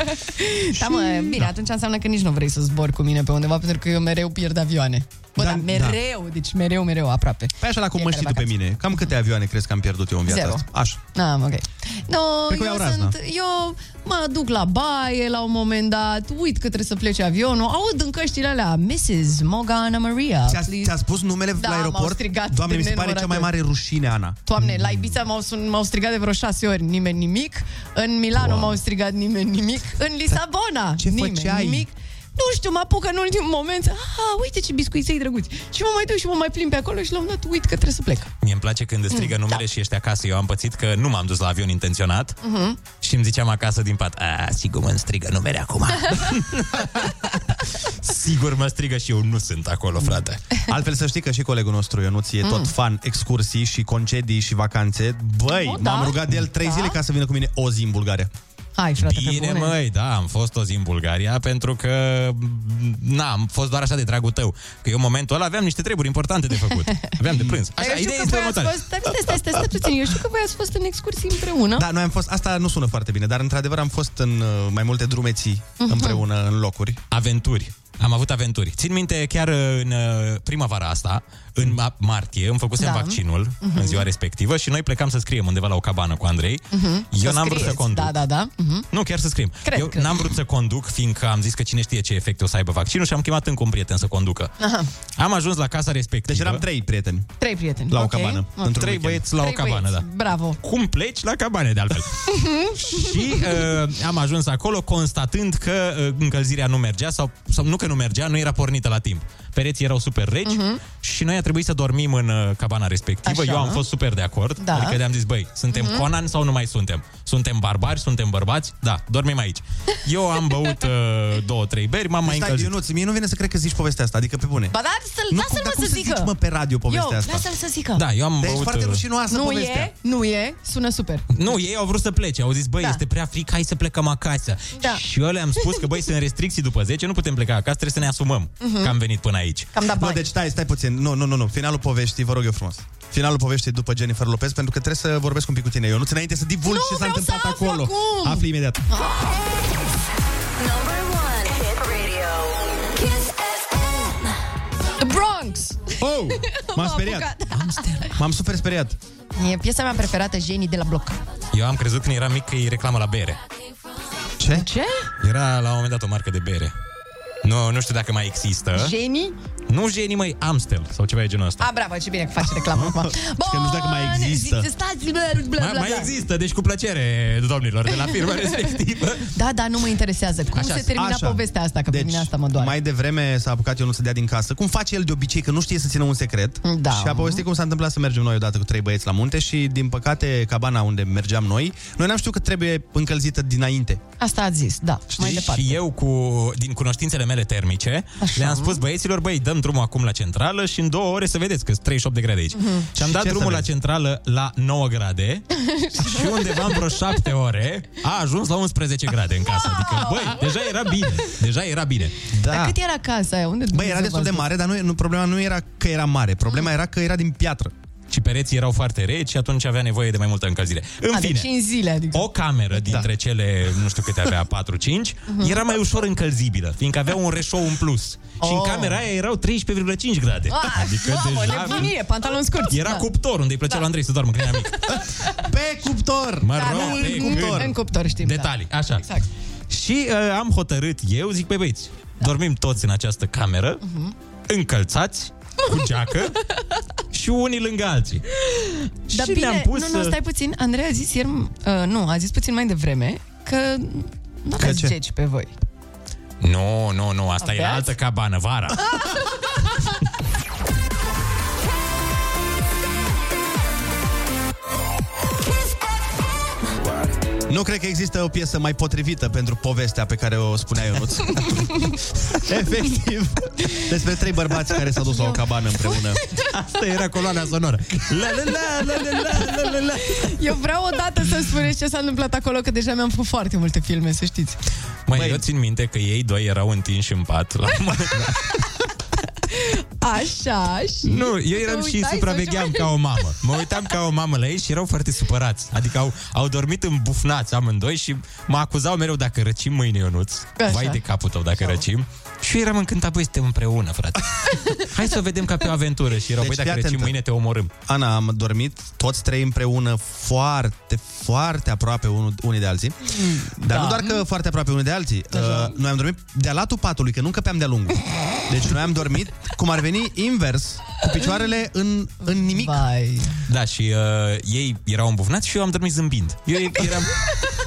Da, mă, bine, atunci înseamnă că nici nu vrei să zbori cu mine pe undeva, pentru că eu mereu pierd avioane. Bă, da, Da, mereu, deci mereu, mereu, aproape. Păi așa la cum mă Fiecare știi tu pe mine. Cam câte avioane crezi că am pierdut eu în viața Zero. asta? Așa. Ah, ok. No, Cred că eu, iau razna. sunt, eu mă duc la baie la un moment dat, uit că trebuie să plece avionul, aud în căștile alea, Mrs. Morgana Maria, Ți-a, please. ți-a spus numele Da, la m-au aeroport? strigat Doamne, de mi se pare nenumărate cea mai ori. mare rușine, Ana. Doamne, la Ibiza m-au, sun, m-au strigat de vreo șase ori, nimeni nimic. În Milano Wow. m-au strigat nimeni nimic. În Lisabona, ce nimeni făceai? nimic. Nu știu, mă apuc în ultimul moment. Ah, uite ce biscuiței drăguți. Și mă mai duc și mă mai plimb pe acolo și la un dat uit că trebuie să plec. Mie îmi place când îți strigă Mm, numele da. și ești acasă. Eu am pățit că nu m-am dus la avion intenționat Uh-huh. și îmi ziceam acasă din pat, a, sigur mă strigă numele acum. sigur mă strigă și eu nu sunt acolo, frate. Altfel să știi că și colegul nostru Ionuț e tot fan excursii și concedii și vacanțe. Băi, Oh, da? m-am rugat de el trei Da? zile ca să vină cu mine o zi în Bulgaria. Hai, frate, pe Bine, bune. măi, da, am fost o zi în Bulgaria pentru că, na, am fost doar așa de dragul tău. Că eu în momentul ăla aveam niște treburi importante de făcut. Aveam de plâns. Dar Așa, eu știu ideea că este voi ați următoarea. fost... Stai, stai, stai, stai, stai puțin. Eu știu că voi ați fost în excursii împreună. Da, noi am fost, asta nu sună foarte bine, dar într-adevăr am fost în uh, mai multe drumeții Mhm. împreună în locuri. Aventuri. Am avut aventuri. Țin minte chiar în uh, primăvara asta, în ma- martie, îmi făcusem Da. vaccinul Mhm. în ziua respectivă și noi plecam să scriem undeva la o cabană cu Andrei. Mhm. Eu Să n-am vrut să scrieți. conduc. Da, da, da. Mhm. Nu, chiar să scriem. Cred, eu cred. n-am vrut să conduc, fiindcă am zis că cine știe ce efecte o să aibă vaccinul și am chemat încă un prieten să conducă. Aha. Am ajuns la casa respectivă. Deci eram trei prieteni. Trei prieteni. La o ok. cabană, Ok. într-un Trei weekend. băieți la Trei o cabană, băieți. da. Bravo. Cum pleci la cabane, de altfel. și uh, am ajuns acolo constatând că uh, încălzirea nu mergea sau, sau nu că nu mergea, nu era pornită la timp. Pereții erau super reci Mhm. și noi a trebuit să dormim în uh, cabana respectivă. Așa. Eu am fost super de acord. Da. Adică le-am zis, băi, suntem Mhm. Conan sau nu mai suntem? Suntem barbari, suntem bărbați? Da, dormim aici. Eu am băut uh, două, trei beri, m-am mai Deci, stai, încălzit. Ionuț, mie nu vine să cred că zici povestea asta, adică pe bune. Ba da, să-l, Nu, lasă-l cum- dar mă cum să să zică. zici, mă, pe radio povestea Eu, asta? lasă-l să zică. Da, eu am Deci băut... foarte uh, rușinoasă Nu povestea. e, nu e, sună super. Nu, ei au vrut să plece, au zis, băi, Da. da. este prea fric, hai să plecăm acasă. Da. Și eu le-am spus că, băi, sunt restricții după 10, nu putem pleca acasă, trebuie să ne asumăm Mhm. că am venit până aici. Aici. Cam da Nu, bani. deci stai, stai puțin. Nu, nu, nu, nu. Finalul poveștii, vă rog eu frumos. Finalul poveștii după Jennifer Lopez, pentru că trebuie să vorbesc un pic cu tine. Eu nu înainte să divulgi Nu, ce s-a vreau să întâmplat aflu acolo. acum. Afli imediat. Number one hit radio. Kiss FM. The Bronx! Oh, m-am speriat. apucat. M-am super speriat. E piesa mea preferată, Jenny de la bloc. Eu am crezut când eram mic că e reclamă la bere. Ce? Ce? Era la un moment dat o marcă de bere. Nu, nu știu dacă mai există. Jenny? Nu Jenny, măi, Amstel sau ceva de genul ăsta. A, bravo, ce bine că faci reclamă acum. Bun, că nu știu dacă mai există. zice, Stați, bla, bla, bla, Mai, bla, mai bla. există, deci cu plăcere, domnilor, de la firma respectivă. Da, da, nu mă interesează. Cum Așa, se termina așa. povestea asta? Că pe mine asta mă doare. Mai devreme s-a apucat eu nu să dea din casă, cum face el de obicei, că nu știe să țină un secret. Da. Și a povestit cum s-a întâmplat să mergem noi odată cu trei băieți la munte și, din păcate, cabana unde mergeam noi, noi n-am știut că trebuie încălzită dinainte. Asta ați zis, da. Mai Știi? departe. Și eu, cu, din cunoștințele mele termice, Așa. le-am spus băieților, băi, dăm drumul acum la centrală și în două ore să vedeți că sunt 38 de grade aici. Mhm. Și am Și dat ce să drumul la vezi? centrală la 9 grade și undeva în vreo 7 ore a ajuns la 11 grade în casă. Adică, băi, deja era bine. Deja era bine. Da. Dar cât era casa aia? Unde Băi, era destul de mare, dar nu, nu, problema nu era că era mare, problema era că era din piatră. Și pereții erau foarte reci și atunci avea nevoie de mai multă încălzire. În A, fine, deci 5 zile, adică. o cameră dintre cele, nu știu câte avea, 4-5, Mhm. era mai ușor încălzibilă, fiindcă avea un reșou în plus. Și în Oh. camera aia erau 13,5 grade. Ah, adică mamă, deja... nebunie, pantalon scurt. Era da. cuptor unde îi plăcea Da. lui Andrei să doarmă când era mic. Pe cuptor! Mă Da, rog, nu, pe în cuptor. În cuptor, știm. Detalii, așa. Exact. Și uh, am hotărât eu, zic, pe băieți, dormim toți în această cameră, Mhm. încălțați, cu geacă și unii lângă alții. Dar și bine, ne-am pus... nu, nu, stai puțin. Andrei a zis ieri, uh, nu, a zis puțin mai devreme că nu Că aveți ce? geci pe voi. Nu, nu, nu, asta e Aveați? altă cabană, vara. Nu cred că există o piesă mai potrivită pentru povestea pe care o spunea Ionuț. Efectiv. Despre trei bărbați care s-au dus la o cabană împreună. Asta era coloana sonoră. La, la, la, la, la, la, la. Eu vreau o dată să-mi spuneți ce s-a întâmplat acolo, că deja mi-am făcut foarte multe filme, să știți. Mai Băi, eu țin minte că ei doi erau întinși în pat la Așa, și... Nu, eu eram Te și uitai supravegheam sau ca o mamă. Mă uitam ca o mamă la ei și erau foarte supărați. Adică au, au dormit îmbufnați amândoi și mă acuzau mereu dacă răcim mâine, Ionuț. Așa. Vai de capul tău dacă răcim. Și eu eram încântat, băi, suntem împreună, frate. Hai să o vedem ca pe o aventură. Și erau, Deci, băi, dacă fii răcim atentă. mâine, te omorâm. Ana, am dormit toți trei împreună foarte, foarte aproape unul, unii de alții. Dar Da. nu doar că foarte aproape unii de alții. Uh, noi am dormit de-a latul patului, că nu încăpeam de-a lungul. Deci noi am dormit cum ar veni invers, cu picioarele în, în nimic. Vai. Da, și uh, ei erau îmbufnați și eu am dormit zâmbind. Eu eram,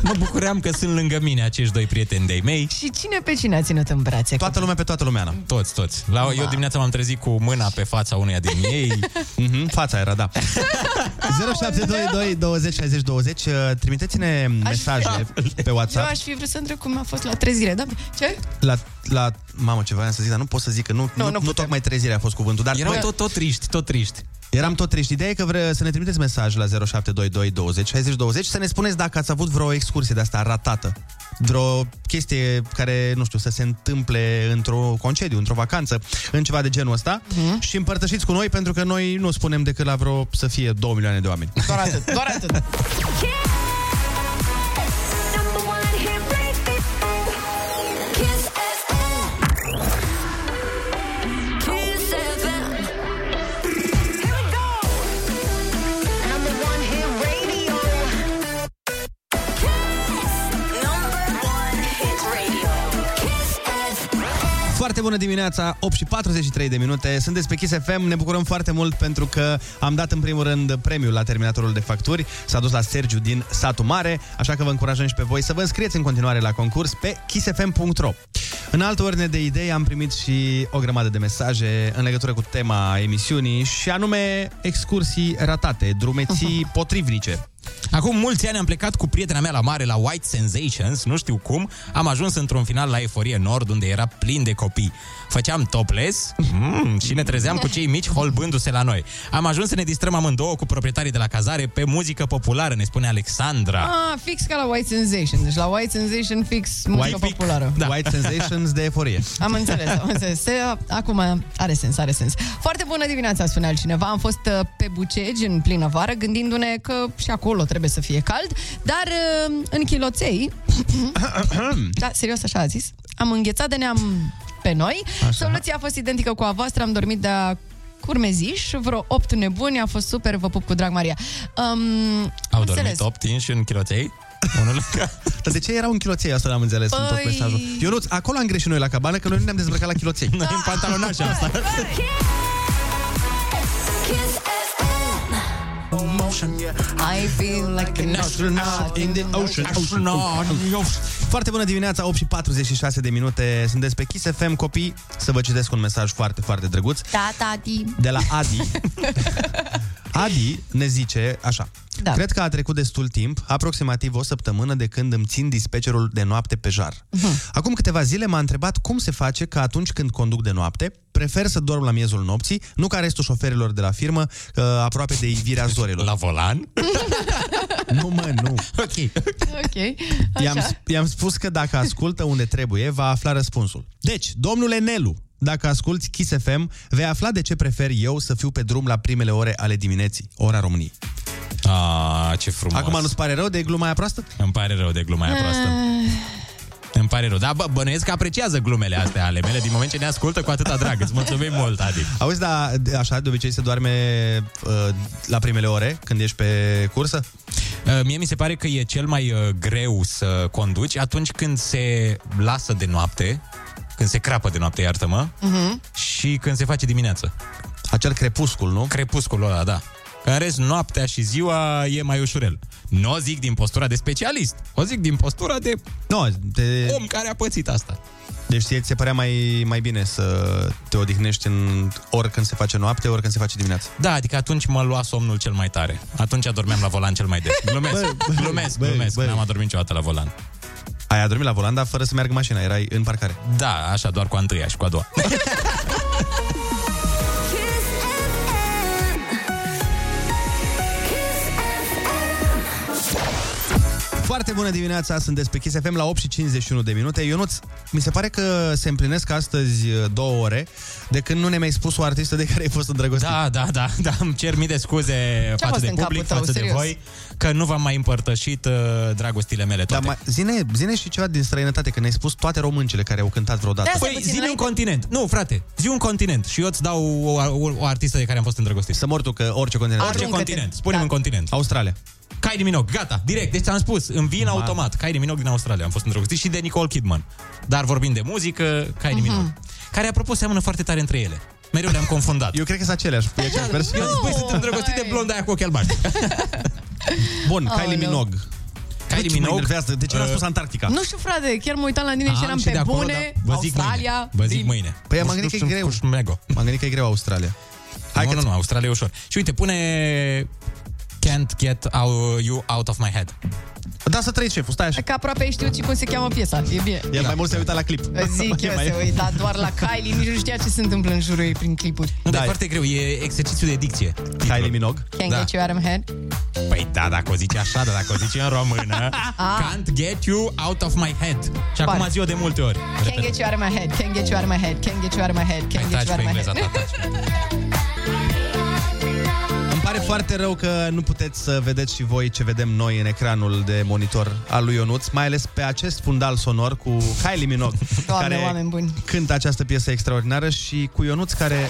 mă bucuream că sunt lângă mine acești doi prieteni de-ai mei. Și cine pe cine a ținut în brațe? Toată lumea pe toată lumea, Ana. Toți, toți. La, eu dimineața m-am trezit cu mâna pe fața uneia din ei. Mhm, fața era, da. 0722 20 60 20 uh, Trimiteți-ne mesaje pe Eu WhatsApp aș fi vrut să întreb cum a fost la trezire, da? Ce? la, la... Mamă, ce voiam să zic, dar nu pot să zic că nu, nu, nu, nu nu tocmai trezirea a fost cuvântul dar Erau băi, tot, tot triști, tot triști. Eram tot triști. Ideea e că vre, să ne trimiteți mesaj la 0722 20 60 20 să ne spuneți dacă ați avut vreo excursie de asta ratată. Vreo chestie care, nu știu, să se întâmple într-o concediu, într-o vacanță, în ceva de genul ăsta Mhm. și împărtășiți cu noi pentru că noi nu spunem decât la vreo să fie 2 milioane de oameni. Doar atât, doar atât. Foarte bună dimineața, 8 și 43 de minute. Sunteți pe Kiss FM, ne bucurăm foarte mult pentru că am dat în primul rând premiul la terminatorul de facturi. S-a dus la Sergiu din Satu Mare, așa că vă încurajăm și pe voi să vă înscrieți în continuare la concurs pe kissfm.ro. În altă ordine de idei am primit și o grămadă de mesaje în legătură cu tema emisiunii și anume excursii ratate, drumeții potrivnice. Acum mulți ani am plecat cu prietena mea la mare la White Sensations, nu știu cum. Am ajuns într-un final la Eforie Nord, unde era plin de copii. Făceam topless mm, și ne trezeam cu cei mici holbându-se la noi. Am ajuns să ne distrăm amândouă cu proprietarii de la cazare pe muzică populară, ne spune Alexandra. Ah, fix ca la White Sensation. Deci la White Sensation fix muzică White- populară. Da. White Sensations de eforie. Am înțeles, am înțeles. Se, acum are sens, are sens. Foarte bună dimineața, spune altcineva. Am fost uh, pe Bucegi în plină vară, gândindu-ne că și acolo trebuie să fie cald, dar uh, în chiloței, da, serios așa a zis, am înghețat de neam pe noi. Așa. Soluția a fost identică cu a voastră, am dormit de curmeziș, vreo 8 nebuni, a fost super, vă pup cu drag, Maria. Um, Au am dormit înțeles. 8 inși în chiloței? Unul ca... Dar de ce erau în chiloței? Asta n-am înțeles în tot Păi- mesajul. Ionuț, acolo am greșit noi la cabană, că noi nu ne-am dezbrăcat la chiloței. Noi în pantalonașe asta. I feel like an astronaut in the ocean. Foarte bună dimineața, 8 și 46 de minute. Sunteți pe Kiss FM, copii. Să vă citesc un mesaj foarte, foarte drăguț. Da, tati. De la Adi. Adi ne zice așa. Da. Cred că a trecut destul timp, aproximativ o săptămână de când îmi țin dispecerul de noapte pe jar. Uh-huh. Acum câteva zile m-a întrebat cum se face că atunci când conduc de noapte, prefer să dorm la miezul nopții, nu ca restul șoferilor de la firmă, uh, aproape de ivirea zorelor. La volan? nu, mă, nu. Ok. Ok, I-am, așa. i-am spus că dacă ascultă unde trebuie, va afla răspunsul. Deci, domnule Nelu, dacă asculti Kiss FM, vei afla de ce prefer eu să fiu pe drum la primele ore ale dimineții, ora României. Ah, ce frumos. Acum nu-ți pare rău de gluma aia proastă? Îmi pare rău de gluma aia proastă. Îmi pare rău. Da, bă, bănuiesc că apreciază glumele astea ale mele din moment ce ne ascultă cu atâta drag. Îți mulțumim mult, Adi. Auzi, da, de- așa, de obicei se doarme uh, la primele ore, când ești pe cursă? Uh, Mie mi se pare că e cel mai uh, greu să conduci atunci când se lasă de noapte, când se crapă de noapte, iartă-mă, Mhm. și când se face dimineață. Acel crepuscul, nu? Crepusculul ăla, da. Că în rest, noaptea și ziua e mai ușurel. Nu o zic din postura de specialist, o zic din postura de no, de... om care a pățit asta. Deci ție ți se părea mai, mai bine să te odihnești în, ori când se face noapte, ori când se face dimineața. Da, adică atunci mă lua somnul cel mai tare. Atunci adormeam la volan cel mai des. Glumesc, Bă, bă, glumesc, bă, glumesc. bă. N-am adormit niciodată la volan. Ai adormit la volan, dar fără să meargă mașina, erai în parcare. Da, așa, doar cu a întâia și cu a doua. Foarte bună dimineața, sunteți pe Kiss FM la 8 și 51 de minute. Ionuț, mi se pare că se împlinesc astăzi uh, două ore de când nu ne mai spus o artistă de care ai fost îndrăgostit. Da, da, da, da, îmi cer mii de scuze Ce-a față fost de în capul public, tău, față de serios? voi, că nu v-am mai împărtășit uh, dragostile mele toate. Dar mai, zine, zine și ceva din străinătate, că ne-ai spus toate româncele care au cântat vreodată. Păi, zi un continent. Nu, frate, zi un continent și eu îți dau o, o, o artistă de care am fost îndrăgostit. Să mor tu, că orice continent. Orice Aruncă-te. continent. Spune-mi Da. un continent. Australia. Kylie Minogue, gata, direct. Deci ți-am spus, îmi vin Ma. automat. Kylie Minogue din Australia. Am fost îndrăgostit și de Nicole Kidman. Dar vorbim de muzică, Kylie Mhm. Minogue. Care, apropo, seamănă foarte tare între ele. Mereu le-am confundat. Eu cred că sunt aceleași. E aceeași persoană. Eu zic, băi, sunt îndrăgostit de blonda aia cu ochi albaștri. Bun, Aoleu. Kylie Minogue. Kylie Mă Minogue. enervează. De ce n-a uh, spus Antarctica? Nu știu, frate, chiar mă uitam la tine și Am eram și pe de acolo, bune, dar vă zic Australia. mâine. Vă zic din- mâine. Păi am Nu gândit că știu, e greu. nu știu, mego. M-am gândit că e greu Australia. Hai nu, nu, nu, Australia e ușor. Și uite, pune Can't get out, you out of my head. Da, să trăiți șeful, stai așa. Că aproape știu și cum se cheamă piesa, e bine. El mai mult se uita la clip. Zic eu, Mai- se uita doar la Kylie, nici nu știa ce se întâmplă în jurul ei prin clipuri. Nu, Da, dar e e- foarte greu, e exercițiu de dicție. Kylie Minogue. Can't Da. get you out of my head. Păi da, dacă o zici așa, dar dacă o zici în română, Ah. can't get you out of my head. Și acum Bun. zi-o de multe ori. Can't get you out of my head, can't get you out of my head, can't get you out of my head, can't Hai, get taci you out pe of my engleza head. foarte rău că nu puteți să vedeți și voi ce vedem noi în ecranul de monitor al lui Ionuț, mai ales pe acest fundal sonor cu Kylie Minogue, Doamne, care oameni buni. cântă această piesă extraordinară și cu Ionuț care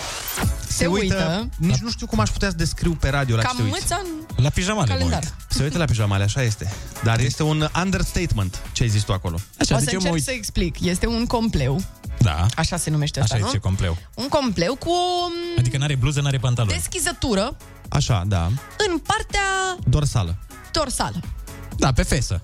se, Se uită, uită. nici nu știu cum aș putea să descriu pe radio la Ca ce te uiți. mâța în La pijamale, mă calendar. uit. Se uită la pijamale, așa este. Dar este un understatement ce ai zis tu acolo. Așa, o deci să eu mă încerc uit. să explic. Este un compleu, Da, așa se numește așa asta, e nu? ce compleu. Un compleu cu o m, Adică n-are bluză, n-are pantaloni. deschizătură Așa, da. în partea Dorsală. dorsală. Da, pe fesă.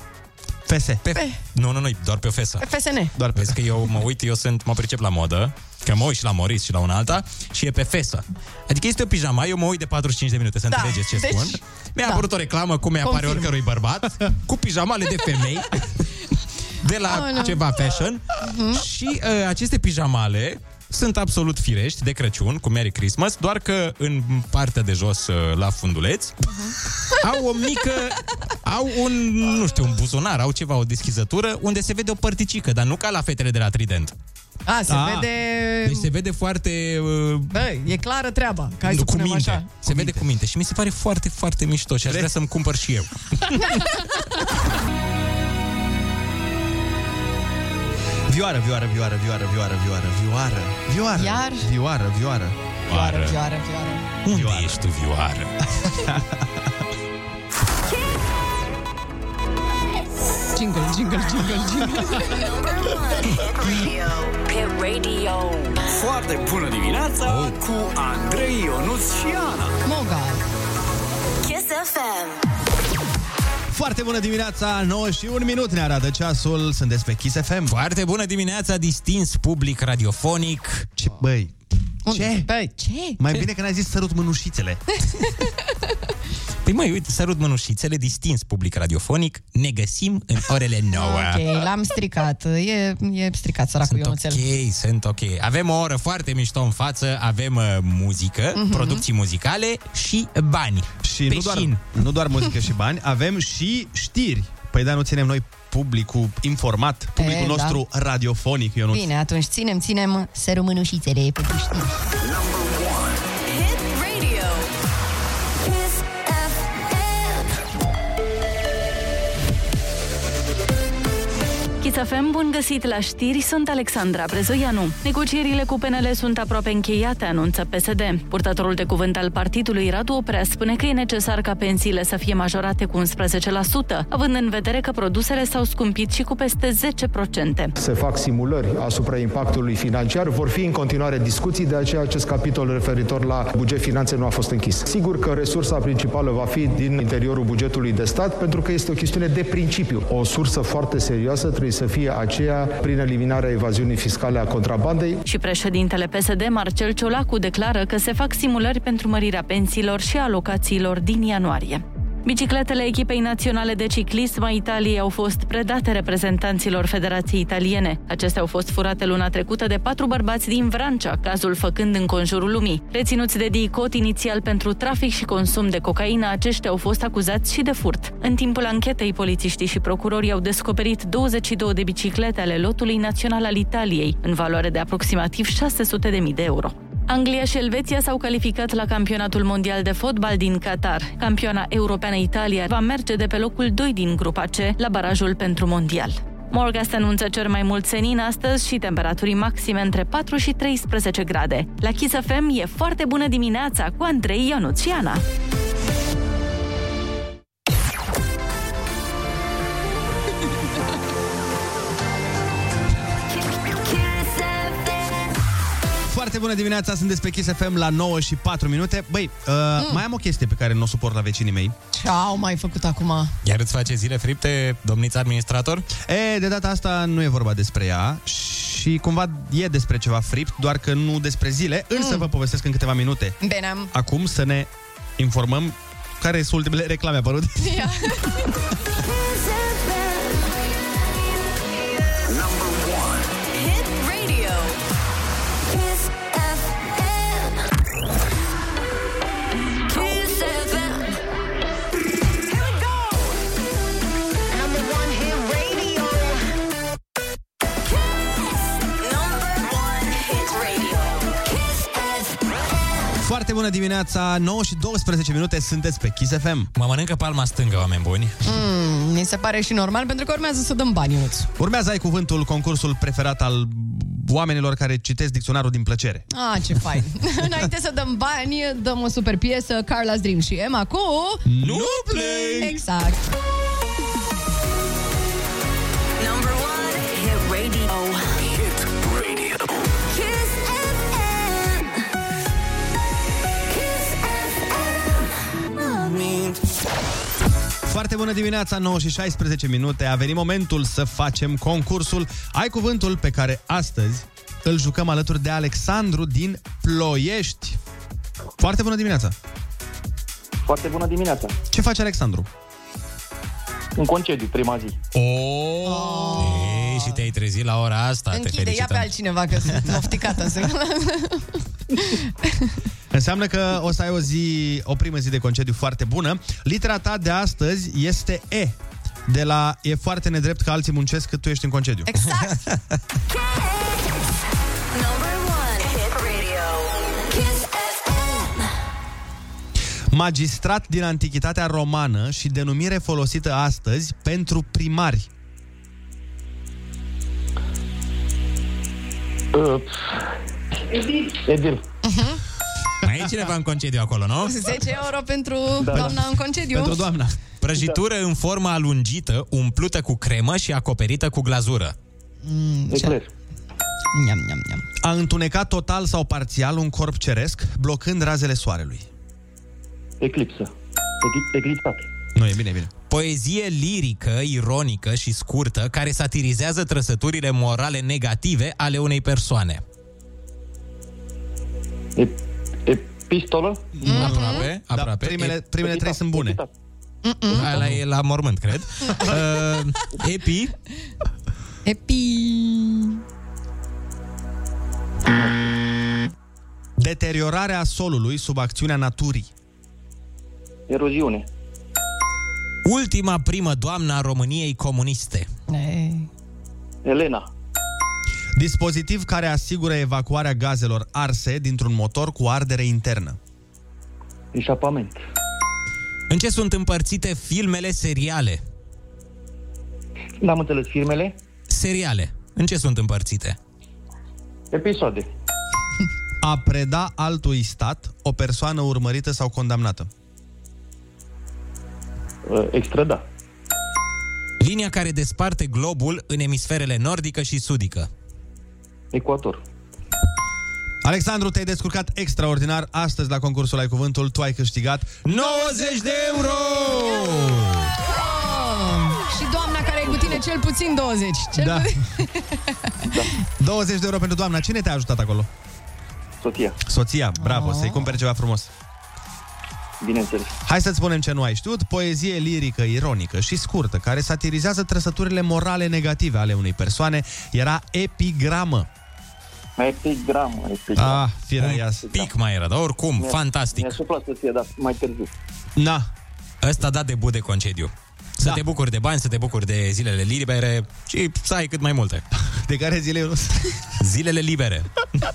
FS. Pe... Nu, nu, nu, doar pe o fesă. Pe FSN. Doar pe Vezi că eu mă uit, eu sunt, mă pricep la modă, că mă uit și la Moris și la una alta și e pe fesă. Adică este o pijama, eu mă uit de 45 de minute să Da, înțelegeți ce deci- spun. Mi-a da. apărut o reclamă cum mi apare Confirm. oricărui bărbat, cu pijamale de femei, de la Oh, nu. ceva fashion. Mhm. Și uh, aceste pijamale sunt absolut firești de Crăciun, cu Merry Christmas, doar că în partea de jos, uh, la funduleț, Mhm. au o mică, au un, nu știu, un buzunar, au ceva, o deschizătură, unde se vede o părticică, dar nu ca la fetele de la Trident. A, se Ah. vede... Deci se vede foarte... Uh, Băi, e clară treaba. Că hai nu, să cu punem minte. așa. Se vede cu minte și mi se pare foarte, foarte mișto și aș vrea să-mi cumpăr și eu. Vioară, vioară, vioară, vioară, vioară, vioară, vioară, vioară, Iar? vioară, vioară. Vioară, vioară, vioară. Unde vioară. ești tu, vioară? Jingle, jingle, jingle, jingle. Radio. Hit radio. Foarte bună dimineața Oh. cu Andrei, Ionuț și Ana. Mogal. Kiss FM. Foarte bună dimineața, 9 și un minut ne arată ceasul, sunteți pe Kiss FM. Foarte bună dimineața, distins public radiofonic. Ce, băi, ce? Băi, ce? Mai bine că n-ai zis sărut mânușițele. Păi măi, uite, sărut mânușițele, distins public radiofonic, ne găsim în orele 9. Ok, l-am stricat. E, e stricat, săracul Sunt Ionuțel. ok, sunt ok. Avem o oră foarte mișto în față, avem uh, muzică, Mhm. producții muzicale și bani. Și Pe nu doar, șin. nu doar muzică și bani, avem și știri. Păi da, nu ținem noi publicul informat, publicul E, da. nostru radiofonic, Ionuț. Bine, atunci ținem, ținem sărumânușițele pentru știri. Kiss FM, bun găsit la știri, sunt Alexandra Brezoianu. Negocierile cu PNL sunt aproape încheiate, anunță PSD. Purtătorul de cuvânt al partidului, Radu Oprea, spune că e necesar ca pensiile să fie majorate cu 11%, având în vedere că produsele s-au scumpit și cu peste 10%. Se fac simulări asupra impactului financiar, vor fi în continuare discuții, de aceea acest capitol referitor la buget finanțe nu a fost închis. Sigur că resursa principală va fi din interiorul bugetului de stat, pentru că este o chestiune de principiu. O sursă foarte serioasă trebuie să fie aceea prin eliminarea evaziunii fiscale a contrabandei. Și președintele PSD, Marcel Ciolacu, declară că se fac simulări pentru mărirea pensiilor și alocațiilor din ianuarie. Bicicletele echipei naționale de ciclism a Italiei au fost predate reprezentanților Federației Italiene. Acestea au fost furate luna trecută de patru bărbați din Vrancea, cazul făcând în conjurul lumii. Reținuți de DICOT inițial pentru trafic și consum de cocaină, aceștia au fost acuzați și de furt. În timpul anchetei, polițiștii și procurorii au descoperit 22 de biciclete ale lotului național al Italiei, în valoare de aproximativ 600.000 de euro. Anglia și Elveția s-au calificat la campionatul mondial de fotbal din Qatar. Campioana europeană Italia va merge de pe locul 2 din grupa C la barajul pentru mondial. Morgast anunță cer mai mult senin astăzi și temperaturi maxime între 4 și 13 grade. La Kiss FM e foarte bună dimineața cu Andrei Ionuț Foarte bună dimineața, sunteți pe Kiss FM la 9 și 4 minute. Băi, uh, mm. mai am o chestie pe care nu o suport la vecinii mei. Ce au mai făcut acum? Iar îți face zile fripte, domnița administrator? E, de data asta nu e vorba despre ea și cumva e despre ceva fript, doar că nu despre zile, însă Mm. vă povestesc în câteva minute. Bine, am... Acum să ne informăm care sunt ultimele reclame apărute. Ia. Foarte bună dimineața, 9 și 12 minute, sunteți pe Kiss FM. Mă mănâncă palma stângă, oameni buni. Mm, mi se pare și normal, pentru că urmează să dăm bani, Ionuț. Urmează ai cuvântul, concursul preferat al oamenilor care citesc dicționarul din plăcere. Ah, ce fain. Înainte să dăm bani, dăm o super piesă, Carla's Dream și Emma cu... Nu plâng! Exact. Number one hit radio. Hit radio. Kiss FM. Foarte bună dimineața, 9 și 16 minute. A venit momentul să facem concursul Ai cuvântul pe care astăzi îl jucăm alături de Alexandru din Ploiești. Foarte bună dimineața! Foarte bună dimineața. Ce face Alexandru? Un concediu, prima zi. Oh. Ei, și te-ai trezit la ora asta, te Închide, ia felicităm. pe altcineva, că sunt mofticată. Să... Înseamnă că o să ai o zi, o primă zi de concediu foarte bună. Litera ta de astăzi este E. De la e foarte nedrept că alții muncesc cât tu ești în concediu. Exact! Number one hit radio. Kiss FM. Magistrat din antichitatea romană și denumire folosită astăzi pentru primari. Uh, Edil. Mai e cineva în concediu acolo, nu? 10 euro pentru da, doamna în concediu. doamna. Prăjitură în formă alungită, umplută cu cremă și acoperită cu glazură. Mm, ce- Ecler. Niam, niam, niam. A întunecat total sau parțial un corp ceresc, blocând razele soarelui. Eclipsă. Eclip- Eclipsat. Nu, e bine, e bine. Poezie lirică, ironică și scurtă care satirizează trăsăturile morale negative ale unei persoane. Epistolă. Mm-hmm. Aproape, Da, aproape. primele, primele trei sunt bune. Ala e la mormânt, cred. Uh, epi, Epi... Deteriorarea solului sub acțiunea naturii. Eroziune. ultima primă doamnă a României comuniste. Ei. Elena. Dispozitiv care asigură evacuarea gazelor arse dintr-un motor cu ardere internă. Eșapament. În ce sunt împărțite filmele seriale? N-am înțeles firmele. Seriale. În ce sunt împărțite? Episoade. A preda altui stat o persoană urmărită sau condamnată. Uh, extrada. Linia care desparte globul în emisferele nordică și sudică. Ecuator. Alexandru, te-ai descurcat extraordinar. Astăzi, la concursul Ai Cuvântul, tu ai câștigat 90 de euro! Oh, și doamna care e cu tine cel puțin 20. Cel Da. puțin... 20 de euro pentru doamna. Cine te-a ajutat acolo? Soția. Soția, bravo, Oh. să-i cumperi ceva frumos. Bineînțeles. Hai să-ți spunem ce nu ai știut. Poezie lirică, ironică și scurtă, care satirizează trăsăturile morale negative ale unei persoane, era epigramă. Epigramă. epigramă. Ah, firea ias. Pic mai era, dar oricum, Mi-a- fantastic. Mi-a suflat să fie, dar mai târziu. Na. Ăsta da debut de concediu. Să Da. te bucuri de bani, să te bucuri de zilele libere și să ai cât mai multe. De care zile eu Zilele libere.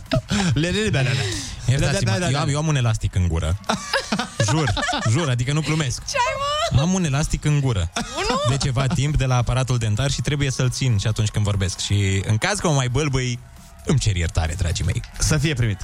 Le libere. Iertați-mă, Da, da, da, da, eu, am, da. eu am un elastic în gură. jur, jur, adică nu glumesc. Ce ai, mă? Am un elastic în gură. De ceva timp de la aparatul dentar și trebuie să-l țin și atunci când vorbesc. Și în caz că mă mai bâlbâi, îmi cer iertare, dragii mei. Să fie primit.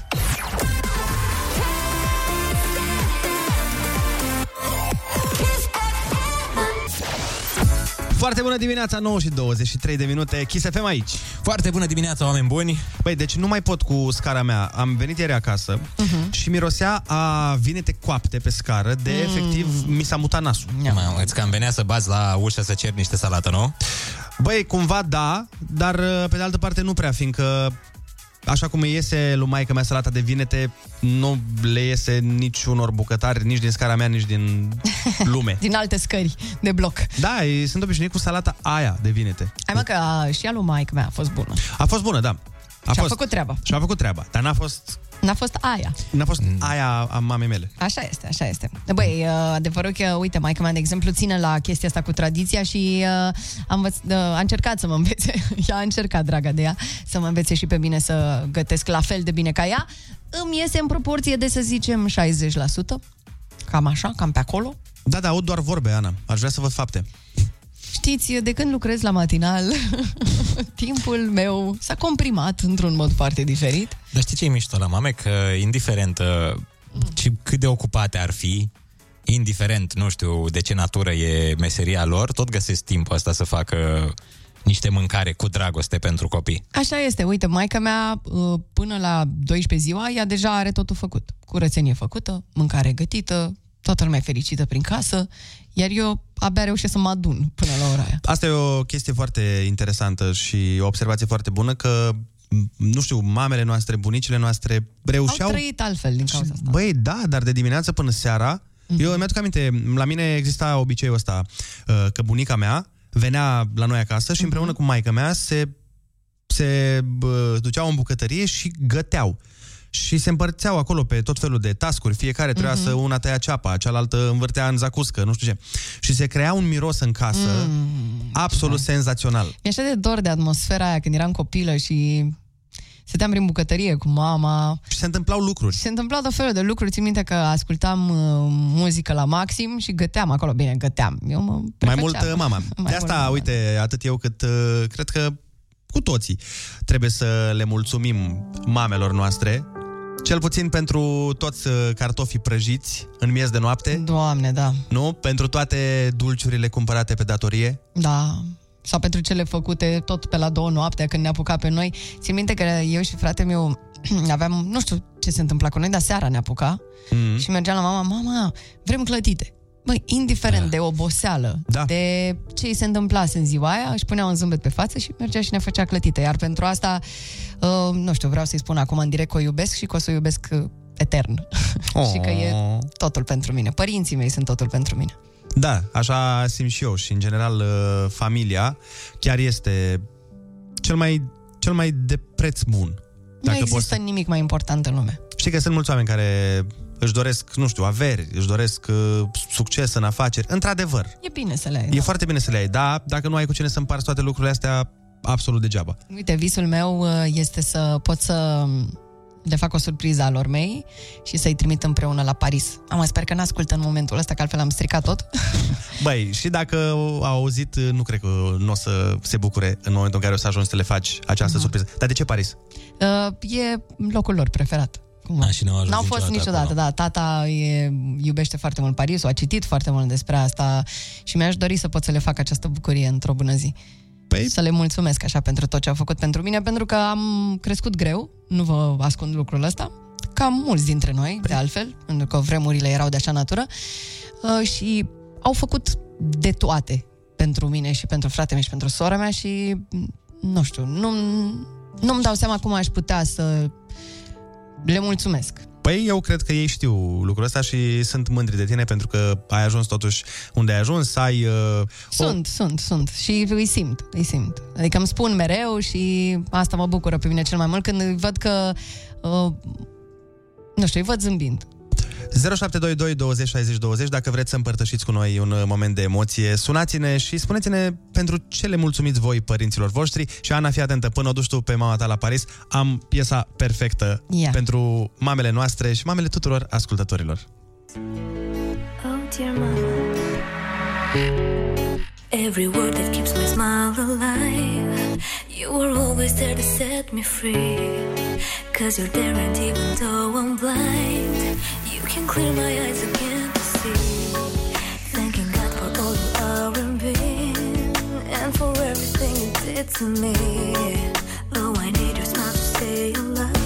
Foarte bună dimineața, 9 și 23 de minute, Kiss FM aici. Foarte bună dimineața, oameni buni. Băi, deci nu mai pot cu scara mea. Am venit ieri acasă uh-huh. și mirosea a vinete coapte pe scară de mm. efectiv mi s-a mutat nasul. Mă, îți cam venea să bați la ușă să ceri niște salată, nu? Băi, cumva da, dar pe de altă parte nu prea, fiindcă așa cum îi iese lui maică mea salata de vinete, nu le iese niciunor bucătari, nici din scara mea, nici din lume. Din alte scări de bloc. Da, ei sunt obișnuit cu salata aia de vinete. Hai mă că a, și a lui maică mea a fost bună. A fost bună, da. A Și-a fost. făcut treaba. Și-a făcut treaba, dar n-a fost, N-a fost aia. n-a fost aia a mamei mele. Așa este, așa este. Băi, uh, adevărul că, uite, maica mea, de exemplu, ține la chestia asta cu tradiția și uh, am învăț, uh, a încercat să mă învețe, ea a încercat, draga de ea, să mă învețe și pe mine să gătesc la fel de bine ca ea. Îmi iese în proporție de, să zicem, 60%. Cam așa, cam pe acolo. Da, da, aud doar vorbe, Ana. Aș vrea să văd fapte. Știți, de când lucrez la matinal, timpul meu s-a comprimat într-un mod foarte diferit. Dar știi ce e mișto la mame? Că indiferent uh, ci cât de ocupate ar fi, indiferent, nu știu, de ce natură e meseria lor, tot găsesc timpul ăsta să facă niște mâncare cu dragoste pentru copii. Așa este, uite, maica mea uh, până la 12 ziua, ea deja are totul făcut. Curățenie făcută, mâncare gătită, toată lumea e fericită prin casă, iar eu abia reușesc să mă adun până la ora aia. Asta e o chestie foarte interesantă și o observație foarte bună că m, nu știu, mamele noastre, bunicile noastre reușeau... Au trăit altfel din cauza asta. Băi, da, dar de dimineață până seara, Mhm. eu mi-aduc aminte, la mine exista obiceiul ăsta, uh, că bunica mea venea la noi acasă și împreună Mhm. cu maica mea se, se bă, duceau în bucătărie și găteau. Și se împărțeau acolo pe tot felul de tascuri, fiecare trebuia Mhm. să una tăia ceapa, cealaltă învârtea în zacuscă, nu știu ce. Și se crea un miros în casă Mm. absolut senzațional. Mi-e așa de dor de atmosfera aia când eram copilă și stăteam prin bucătărie cu mama. Și se întâmplau lucruri. Și se întâmplau tot felul de lucruri. Țin minte că ascultam uh, muzică la maxim și găteam acolo. Bine, găteam. Eu mă Mai prefăceam. mult uh, mama. Mai de mult asta, mama. uite, atât eu cât uh, cred că cu toții trebuie să le mulțumim mamelor noastre, cel puțin pentru toți uh, cartofii prăjiți în miez de noapte. Doamne, da. Nu? Pentru toate dulciurile cumpărate pe datorie. Da. Sau pentru cele făcute tot pe la două noaptea când ne apuca pe noi. Țin minte că eu și fratele meu aveam, nu știu ce se întâmpla cu noi, dar seara ne apuca mm. și mergeam la mama, mama, vrem clătite. Măi, indiferent da. de oboseală, da. de ce îi se întâmplase în ziua aia, își punea un zâmbet pe față și mergea și ne făcea clătite. Iar pentru asta, uh, nu știu, vreau să-i spun acum în direct că o iubesc și că o să o iubesc uh, etern. Oh. și că e totul pentru mine. Părinții mei sunt totul pentru mine. Da, așa simt și eu și în general uh, familia chiar este cel mai, cel mai de preț bun. nu există nimic mai important în lume. Știi că sunt mulți oameni care își doresc, nu știu, averi, își doresc uh, succes în afaceri. Într-adevăr, E bine să le ai. e foarte bine să le ai, da, dacă nu ai cu cine să împarți toate lucrurile astea, absolut degeaba. Uite, visul meu uh, este să pot să le fac o surpriză alor mei și să-i trimit împreună la Paris. Am sper că n-ascultă în momentul ăsta, că altfel am stricat tot. Băi, și dacă au auzit, nu cred că nu o să se bucure în momentul în care o să ajungi să le faci această surpriză. Dar de ce Paris? Uh, e locul lor preferat. Cum? A, și n-au ajuns N-au fost niciodată, da. Tata e, iubește foarte mult Parisul, a citit foarte mult despre asta și mi-aș dori să pot să le fac această bucurie într-o bună zi. Păi... Să le mulțumesc așa pentru tot ce au făcut pentru mine, pentru că am crescut greu, nu vă ascund lucrul ăsta, ca mulți dintre noi, de altfel, pentru că vremurile erau de așa natură, uh, și au făcut de toate pentru mine și pentru fratele meu și pentru sora mea și, nu știu, nu, nu-mi dau seama cum aș putea să le mulțumesc. Păi eu cred că ei știu lucrul ăsta și sunt mândri de tine pentru că ai ajuns totuși unde ai ajuns, ai... Uh, Sunt, sunt, sunt și îi simt, îi simt. Adică îmi spun mereu și asta mă bucură pe mine cel mai mult când îi văd că, uh, nu știu, îi văd zâmbind. 0722 20 60 20 Dacă vreți să împărtășiți cu noi un uh, moment de emoție Sunați-ne și spuneți-ne Pentru ce le mulțumiți voi părinților voștri. Și Ana, fii atentă, până o duci tu pe mama ta la Paris Am piesa perfectă Ia. Pentru mamele noastre Și mamele tuturor ascultătorilor. Oh dear mama. Every word that keeps my smile alive. You were always there to set me free. Cause you're there and even though I'm blind You can clear my eyes see. Thanking God for all you are and been And for everything you did to me. Oh, I need your smile to stay alive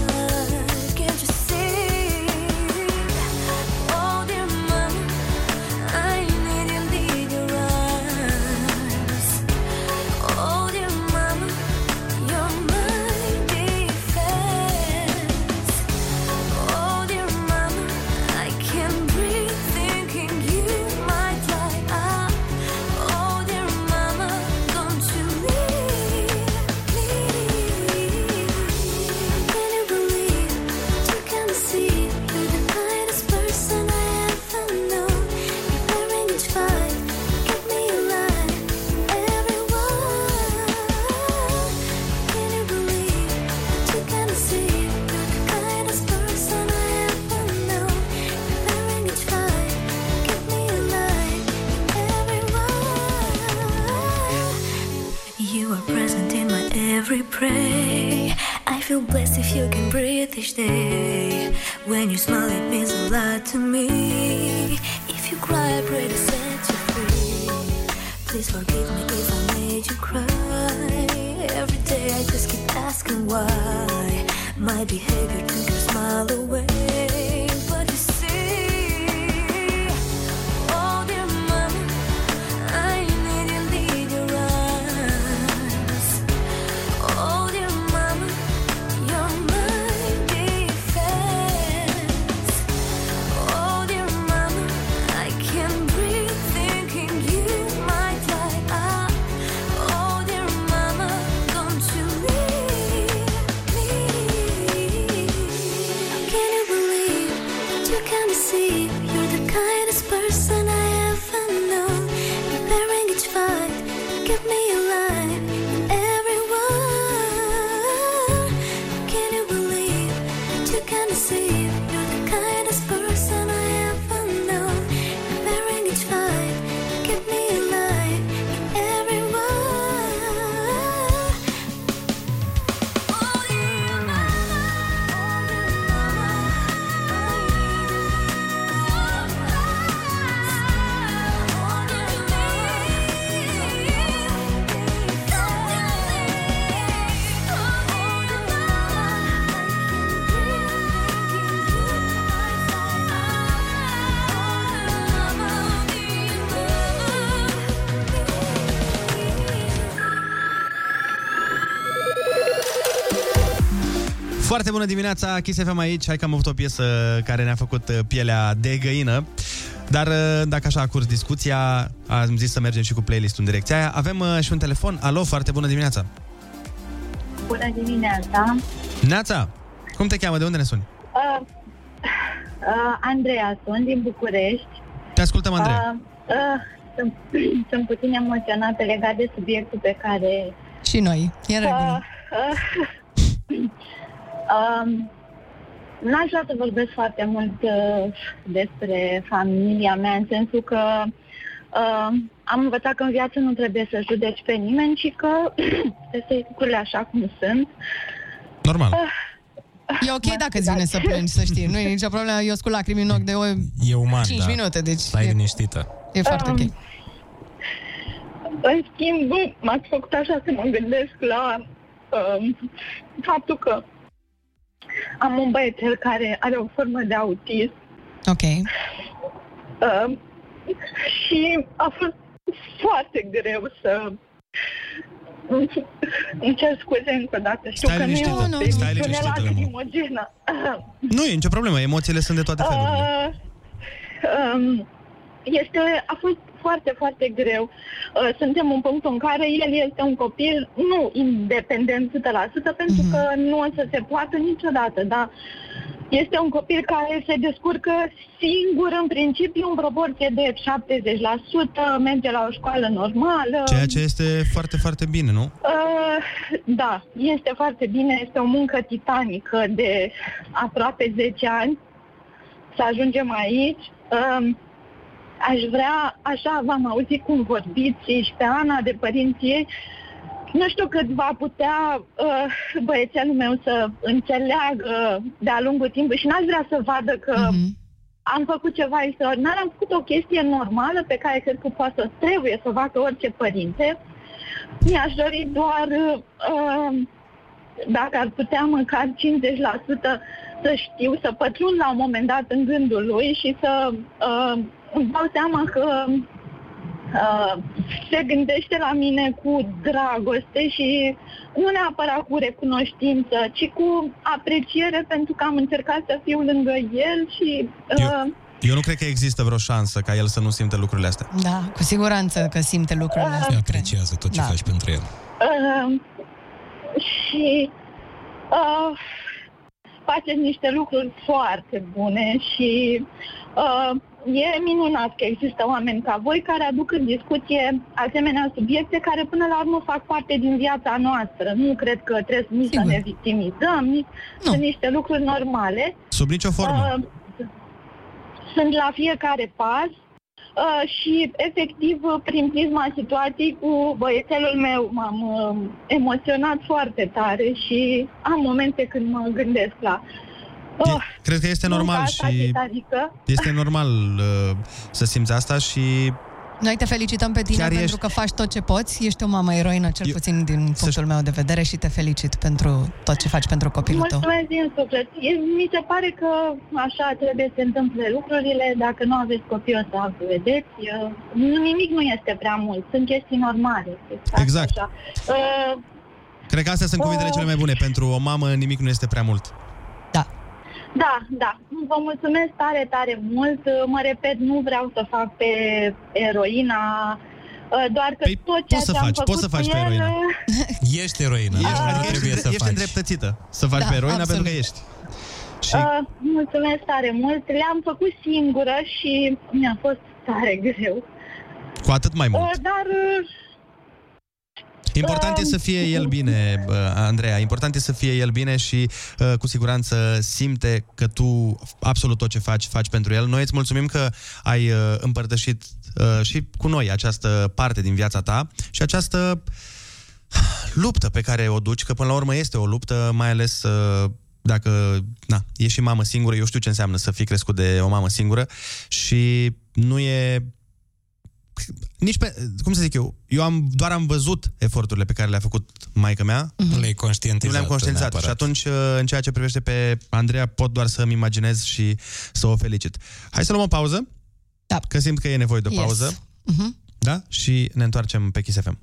to me. Foarte bună dimineața, Kiss FM aici. Hai că am avut o piesă care ne-a făcut uh, pielea de găină. Dar uh, dacă așa a curs discuția, am zis să mergem și cu playlist-ul în direcția aia. Avem uh, și un telefon. Alo, foarte bună dimineața. Bună dimineața! Neața, cum te cheamă? De unde ne suni? Uh, uh, Andreea sunt din București. Te ascultăm, Andreea. Uh, uh, sunt, sunt puțin emoționată legat de subiectul pe care... Și noi, e în regulă. Uh, uh, um, N-aș vrea să vorbesc foarte mult uh, despre familia mea, în sensul că uh, am învățat că în viață nu trebuie să judeci pe nimeni și că trebuie să iei lucrurile așa cum sunt. Normal. E ok dacă îți vine să plângi, să știi. Nu e nicio problemă. Eu scul lacrimi în ochi de o E uman, 5 da. minute, deci Stai e, liniștită. e foarte ok. Um, În schimb, m-ați făcut așa să mă gândesc la um, faptul că am un băiețel care are o formă de autism Ok. um, și a fost foarte greu să îmi cer scuze încă o dată. Știu Stai că nu e liniștită. o Stai emisiune liniștită, la Lămur. limogenă. Nu e nicio problemă, emoțiile sunt de toate felurile. Uh, um, este, a fost foarte, foarte greu. Uh, suntem în punctul în care el este un copil nu independent 100%, pentru că nu o să se poată niciodată, dar este un copil care se descurcă singur, în principiu, în proporție de 70%, merge la o școală normală. Ceea ce este foarte, foarte bine, nu? Uh, da, este foarte bine, este o muncă titanică de aproape 10 ani să ajungem aici. Um, aș vrea, așa v-am auzit cum vorbiți și pe Ana de părinții ei, nu știu cât va putea uh, băiețelul meu să înțeleagă de-a lungul timpului și n-aș vrea să vadă că am făcut ceva extraordinar, am făcut o chestie normală pe care cred că poate să trebuie să facă orice părinte. Mi-aș dori doar, uh, dacă ar putea măcar 50% să știu, să pătrund la un moment dat în gândul lui și să uh, îmi dau seama că uh, se gândește la mine cu dragoste și nu neapărat cu recunoștință, ci cu apreciere pentru că am încercat să fiu lângă el și... Uh, Eu nu cred că există vreo șansă ca el să nu simte lucrurile astea. Da, cu siguranță că simte lucrurile astea. Apreciază tot ce Da. faci pentru el. Uh, și uh, faceți niște lucruri foarte bune și uh, e minunat că există oameni ca voi care aduc în discuție asemenea subiecte care până la urmă fac parte din viața noastră. Nu cred că trebuie nici să ne victimizăm, nici sunt niște lucruri normale. Sub nicio formă. Uh, sunt la fiecare pas uh, și, efectiv, uh, prin prisma situației cu băiețelul meu m-am uh, emoționat foarte tare și am momente când mă gândesc la uh, Cred că este munca normal asta și titanică. este normal uh, să simți asta și Noi te felicităm pe tine Chiar pentru ești- că faci tot ce poți. Ești o mamă eroină, cel puțin din punctul meu de vedere și te felicit pentru tot ce faci pentru copilul tău. Mulțumesc din suflet. E- Mi se pare că așa trebuie să se întâmple lucrurile. Dacă nu aveți copii, o să altul vedeți. Uh, Nimic nu este prea mult. Sunt chestii normale. Exact. Așa. Uh, cred că astea sunt cuvintele cele mai bune. Pentru o mamă nimic nu este prea mult. Da, da. Vă mulțumesc tare, tare mult. Mă repet, nu vreau să fac pe eroina, uh, doar că tot ceea Păi, Poți să ce am faci, făcut poți să faci cu pe el, eroină. Ești eroină. Ești, Așa adică trebuie ești, să ești faci. îndreptățită să faci Da, pe eroina absolut. pentru că ești. Și Uh, mulțumesc tare mult. Le-am făcut singură și mi-a fost tare greu. cu atât mai mult. Uh, dar uh, Important e să fie el bine, bă, Andreea. Important e să fie el bine și uh, cu siguranță simte că tu absolut tot ce faci, faci pentru el. Noi îți mulțumim că ai uh, împărtășit uh, și cu noi această parte din viața ta și această luptă pe care o duci, că până la urmă este o luptă, mai ales uh, dacă na, e și mamă singură, eu știu ce înseamnă să fii crescut de o mamă singură și nu e nici pe, cum să zic eu, eu am, doar am văzut eforturile pe care le-a făcut maica mea. Nu le-ai conștientizat Nu le-am conștientizat. neapărat. Și atunci, uh, în ceea ce privește pe Andreea, pot doar să-mi imaginez și să o felicit. Hai să luăm o pauză. Da. Că simt că e nevoie de o Yes. pauză. Mhm. Da? Și ne întoarcem pe Kiss FM.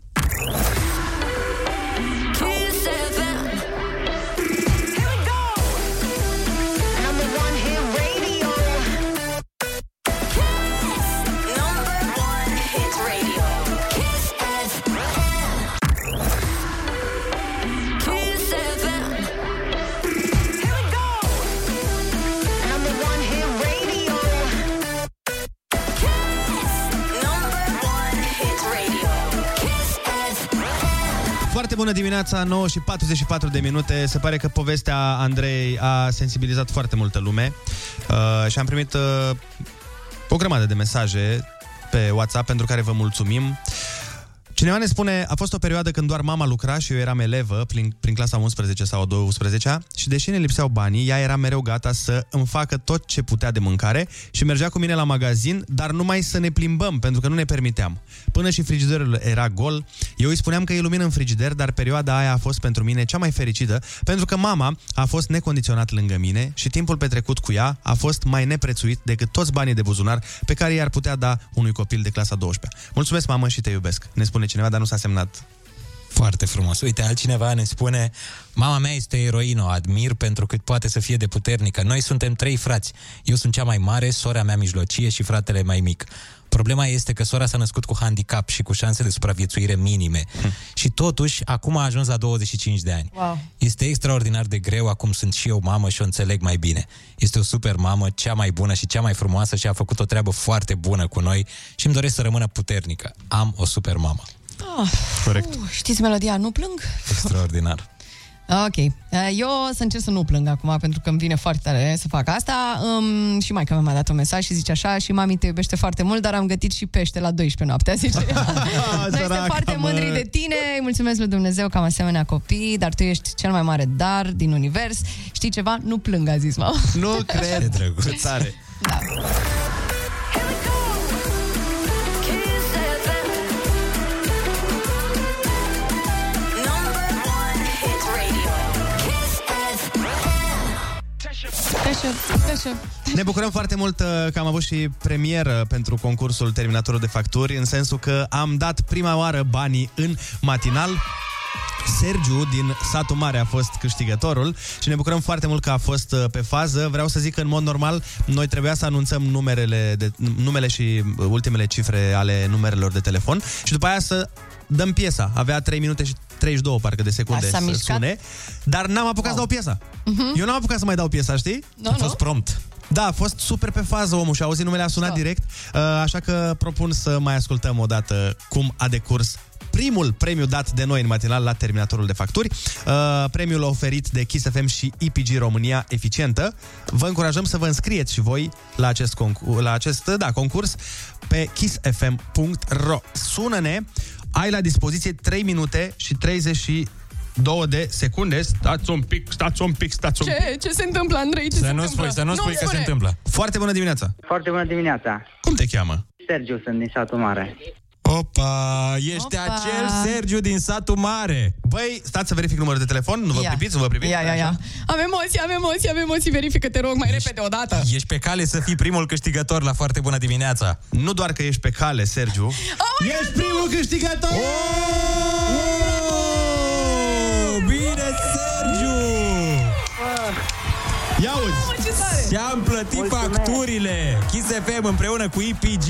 Bună dimineața, 9 și 44 de minute. Se pare că povestea Andrei a sensibilizat foarte multă lume uh, și am primit uh, o grămadă de mesaje pe WhatsApp pentru care vă mulțumim. Cineva ne spune, a fost o perioadă când doar mama lucra și eu eram elevă prin, prin clasa 11 sau 12 și deși ne lipseau banii, ea era mereu gata să îmi facă tot ce putea de mâncare și mergea cu mine la magazin, dar numai să ne plimbăm, pentru că nu ne permiteam. Până și frigiderul era gol, eu îi spuneam că e lumină în frigider, dar perioada aia a fost pentru mine cea mai fericită, pentru că mama a fost necondiționat lângă mine și timpul petrecut cu ea a fost mai neprețuit decât toți banii de buzunar pe care i-ar putea da unui copil de clasa 12 Mulțumesc, mamă, și te iubesc, ne spune cineva, dar nu s-a semnat Foarte frumos. Uite, altcineva ne spune Mama mea este eroină, o admir pentru cât poate să fie de puternică. Noi suntem trei frați. Eu sunt cea mai mare, sora mea mijlocie și fratele mai mic. Problema este că sora s-a născut cu handicap și cu șanse de supraviețuire minime. și totuși, acum a ajuns la 25 de ani. Wow. Este extraordinar de greu, acum sunt și eu mamă și o înțeleg mai bine. Este o super mamă, cea mai bună și cea mai frumoasă și a făcut o treabă foarte bună cu noi și îmi doresc să rămână puternică. Am o super mamă. Ah, Corect. uh, știți melodia Nu plâng? Extraordinar. Ok. Uh, Eu o să încerc să nu plâng acum, pentru că îmi vine foarte tare să fac asta. Um, și mai că mi-a dat un mesaj și zice așa, și mami te iubește foarte mult, dar am gătit și pește la 12 noaptea, zice. Noi suntem Săraca, foarte mă. mândri de tine, îi mulțumesc lui Dumnezeu că am asemenea copii, dar tu ești cel mai mare dar din univers. Știi ceva? Nu plâng, a zis mama. Nu cred. Ce drăguț. Ce tare. Da. Peșă, peșă. Ne bucurăm foarte mult uh, că am avut și premieră pentru concursul Terminatorul de Facturi, în sensul că am dat prima oară banii în matinal. Sergiu din satul mare a fost câștigătorul și ne bucurăm foarte mult că a fost uh, pe fază. Vreau să zic că în mod normal noi trebuia să anunțăm numerele, de, numele și uh, ultimele cifre ale numerelor de telefon și după aia să dăm piesa. Avea 3 minute și 32 parcă de secunde Da, s-a să mișcat? sune, dar n-am apucat să dau piesa. Eu n-am apucat să mai dau piesa, știi? Nu, a fost nu? prompt. Da, a fost super pe fază omul și a auzit numele, a sunat direct, uh, așa că propun să mai ascultăm o dată cum a decurs primul premiu dat de noi în matinal la Terminatorul de Facturi, uh, premiul oferit de Kiss FM și EPG România Eficientă. Vă încurajăm să vă înscrieți și voi la acest, concurs, la acest da, concurs pe kissfm.ro. Sună-ne, ai la dispoziție 3 minute și 32 de secunde. Stați un pic, stați un pic, stați un pic. Ce, ce se întâmplă, Andrei? Ce Să se nu întâmplă? spui, să nu spui că se spune. întâmplă. Foarte bună dimineața! Foarte bună dimineața. Cum te cheamă? Sergiu sunt din satul mare. Opa, ești Opa. acel Sergiu din satul mare. Băi, stați să verific numărul de telefon, nu vă Ia. pripiți, nu vă pripiți? Ia, ia, ia. Am emoții, am emoții, am emoții. Verifică, te rog, mai repede odată. Ești pe cale să fii primul câștigător la foarte bună dimineața. Nu doar că ești pe cale, Sergiu, Oh, ești primul câștigător! Oh, bine, Sergiu! Ia uzi! Ce tare! Ți-am plătit Mulțumesc. facturile! Kiss FM împreună cu EPG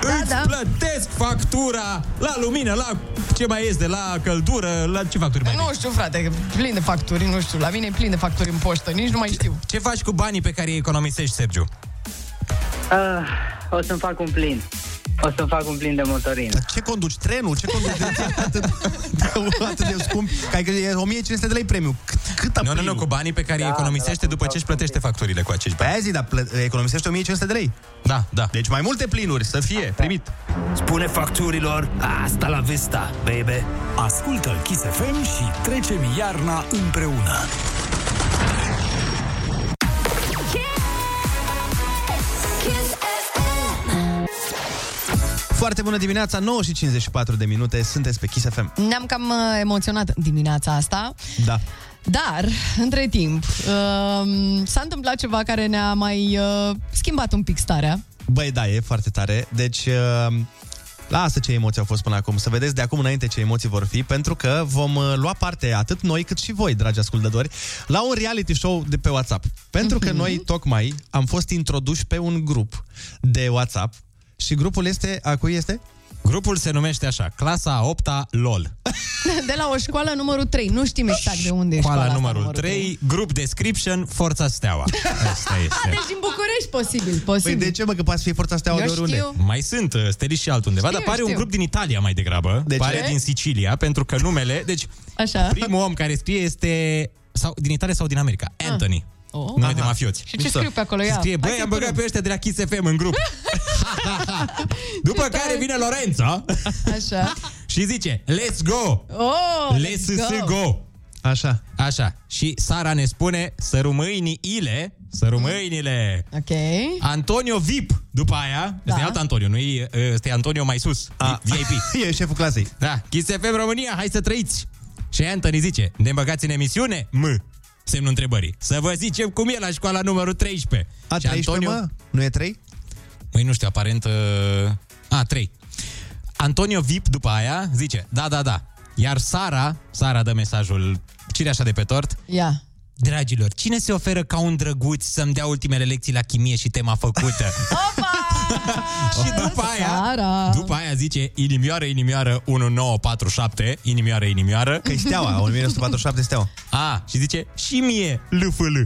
îți da. plătesc factura la lumină, la ce mai este, la căldură, la ce facturi mai Nu știu, frate, plin de facturi, nu știu. La mine e plin de facturi în poștă, nici nu mai știu. Ce faci cu banii pe care îi economisești, Sergiu? Uh, o să-mi fac un plin. O să fac un plin de motorină. Ce conduci? Trenul? Ce conduci? De atât, de, atât de scump? Că că e 1500 de lei premiu. Cât, cât Nu, nu, nu, cu banii pe care îi economisește după ce își plătește facturile cu acești bani. Pe aia zi, dar plă- economisește 1500 de lei. Da, da. Deci mai multe plinuri să fie primit. Spune facturilor, asta la vista, baby. Ascultă Kiss FM și trecem iarna împreună. Foarte bună dimineața, 9 și 54 de minute, sunteți pe Kiss FM. Ne-am cam uh, emoționat dimineața asta. Da. Dar, între timp, uh, s-a întâmplat ceva care ne-a mai uh, schimbat un pic starea. Băi, da, e foarte tare. Deci, uh, lasă ce emoții au fost până acum. Să vedeți de acum înainte ce emoții vor fi, pentru că vom uh, lua parte, atât noi cât și voi, dragi ascultători, la un reality show de pe WhatsApp. Pentru că noi, tocmai, am fost introduși pe un grup de WhatsApp și grupul este, a cui este? Grupul se numește așa, clasa a 8-a LOL. De la o școală numărul 3. Nu știm exact de unde e școala Școala asta, numărul 3, grup description, Forța Steaua. Asta A, este. deci din București, posibil, posibil. Păi de ce, mă, că poate să fie forța steaua Eu de oriunde? știu. Mai sunt uh, steliști și altundeva, Știu, dar pare știu. un grup din Italia mai degrabă. De ce? pare din Sicilia, pentru că numele... Deci, Așa. primul om care scrie este sau din Italia sau din America. Anthony. Oh. Nume de mafioți. Și ce scriu pe acolo? Ia. Scrie, băi, Hai am să-i băgat punem. pe ăștia de la Kiss FM în grup. După care vine Lorenzo Așa. și zice, let's go! Oh, Let's go! go! Așa. Așa. Și Sara ne spune să rămâini ile, să rămâinile. Ok. Antonio VIP după aia. Da. Este alt Antonio, nu e, este Antonio mai sus, A, VIP. e șeful clasei. Da, Kiss FM România, hai să trăiți! Și Anthony zice, ne băgați în emisiune? M. Semnul întrebării. Să vă zicem cum e la școala numărul 13. A, și 13, mă? Nu e 3? Măi, nu știu, aparent... Uh... A, 3. Antonio VIP după aia zice, da, da, da. Iar Sara, Sara dă mesajul cireașa de pe tort. Ia. Dragilor, cine se oferă ca un drăguț să-mi dea ultimele lecții la chimie și tema făcută? și după aia, Sara. după aia zice inimioară, inimioară 1947, inimioară, inimioară. Că e steaua, 1947 steaua. A, și zice și mie LFL.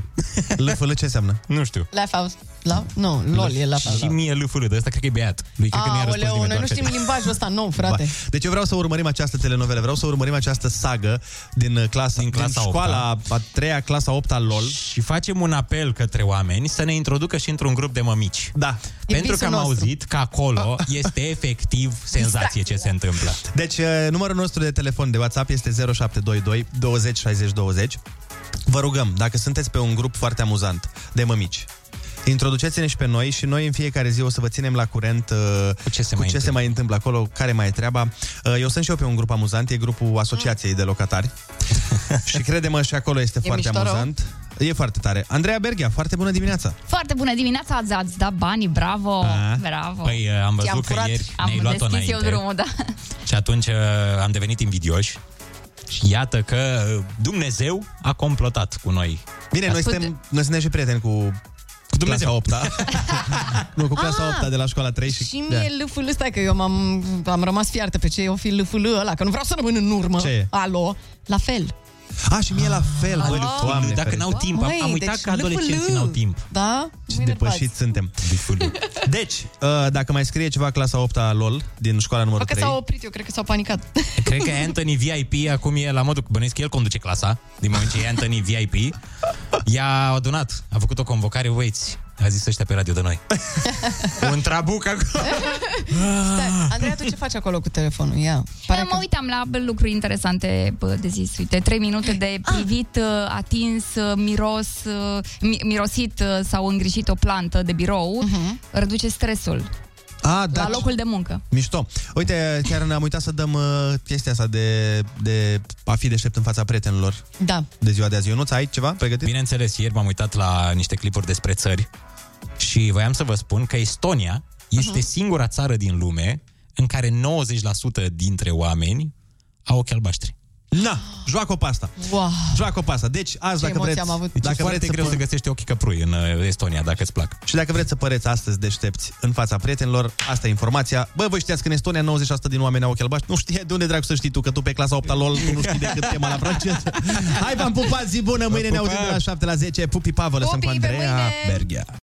LFL ce înseamnă? Nu știu. Laugh out. La? Nu, lol e laugh out. Și mie LFL, de ăsta cred că e beat. Lui cred că nu i-a răspuns Aoleu, nimeni, noi doar nu știm fete. limbajul ăsta nou, frate. Ba. Deci eu vreau să urmărim această telenovelă, vreau să urmărim această sagă din uh, clasa, din, clasa din școala a treia, clasa 8 al LOL. Și facem un apel către oameni să ne introducă și într-un grup de mămici. Da. Pentru că am nostru. auzit că acolo este efectiv senzație ce se întâmplă. Deci uh, numărul nostru de telefon de WhatsApp este 0722 20 60 20. Vă rugăm, dacă sunteți pe un grup foarte amuzant de mămici, Introduceți-ne și pe noi și noi în fiecare zi o să vă ținem la curent uh, cu ce se, cu mai, ce se mai întâmplă acolo, care mai e treaba. Uh, eu sunt și eu pe un grup amuzant, e grupul Asociației de Locatari. și crede-mă, și acolo este E foarte mișto rău? amuzant. E foarte tare. Andreea Berghia, foarte bună dimineața! Foarte bună dimineața, ați, ați dat banii, bravo, A? bravo. Păi uh, am Ți-am văzut că furat. ieri am ne-ai luat-o deschis eu înainte drumul, da. și atunci uh, am devenit invidioși și iată că uh, Dumnezeu a complotat cu noi. Bine, noi Ascult- suntem, noi suntem și prieteni cu, cu Dumnezeu. clasa 8 Nu, cu clasa Ah, 8 de la școala 3 și... Și da. mie LFL, stai că eu m-am, am rămas fiartă pe ce e o fi LFL ăla, că nu vreau să rămân în urmă. Ce e? Alo, la fel. A, și mie la fel, băi, Ah. doamne, Dacă ferește. n-au timp, am, Măi, am uitat deci că adolescenții LFL. n-au timp. Da? Ce Mâine depășiți suntem. Deci, uh, dacă mai scrie ceva clasa 8 a LOL din școala numărul Bă, că 3... s-au oprit, eu cred că s-au panicat. Cred că Anthony VIP acum e la modul, bănuiesc că el conduce clasa, din moment ce e Anthony VIP. I-a adunat, a făcut o convocare, uiți, a zis ăștia pe radio de noi. Un trabuc acolo. Stai, Andreea, tu ce faci acolo cu telefonul? Ia. Pare mă uitam la lucruri interesante bă, de zis. Uite, trei minute de privit, uh, atins, uh, miros, uh, mi- mirosit uh, sau îngrijit o plantă de birou, reduce stresul A, da, la locul de muncă. Mișto. Uite, chiar ne-am uitat să dăm uh, chestia asta de, de a fi deștept în fața prietenilor Da. de ziua de azi. Ionuț, ai ceva pregătit? Bineînțeles, ieri m-am uitat la niște clipuri despre țări și voiam să vă spun că Estonia este singura țară din lume în care 90% dintre oameni au ochi albaștri. Na, joacă-o pe asta. Wow. Joacă-o pe asta. Deci, azi, dacă vreți... am avut. Deci Dacă e foarte vreți greu să pă- găsești ochii căprui în uh, Estonia, dacă îți plac. Și dacă vreți să păreți astăzi deștepți în fața prietenilor, asta e informația. Bă, voi știați că în Estonia 90% din oameni au ochi albaștri? Nu știe de unde dracu să știi tu, că tu pe clasa 8 LOL tu nu știi decât tema la franceză. Hai, v-am pupat, zi bună, mâine ne pupat! auzim de la 7 la 10. Pupi pa, vă lăsăm cu Pupi, pe Andreea mâine! Berghia.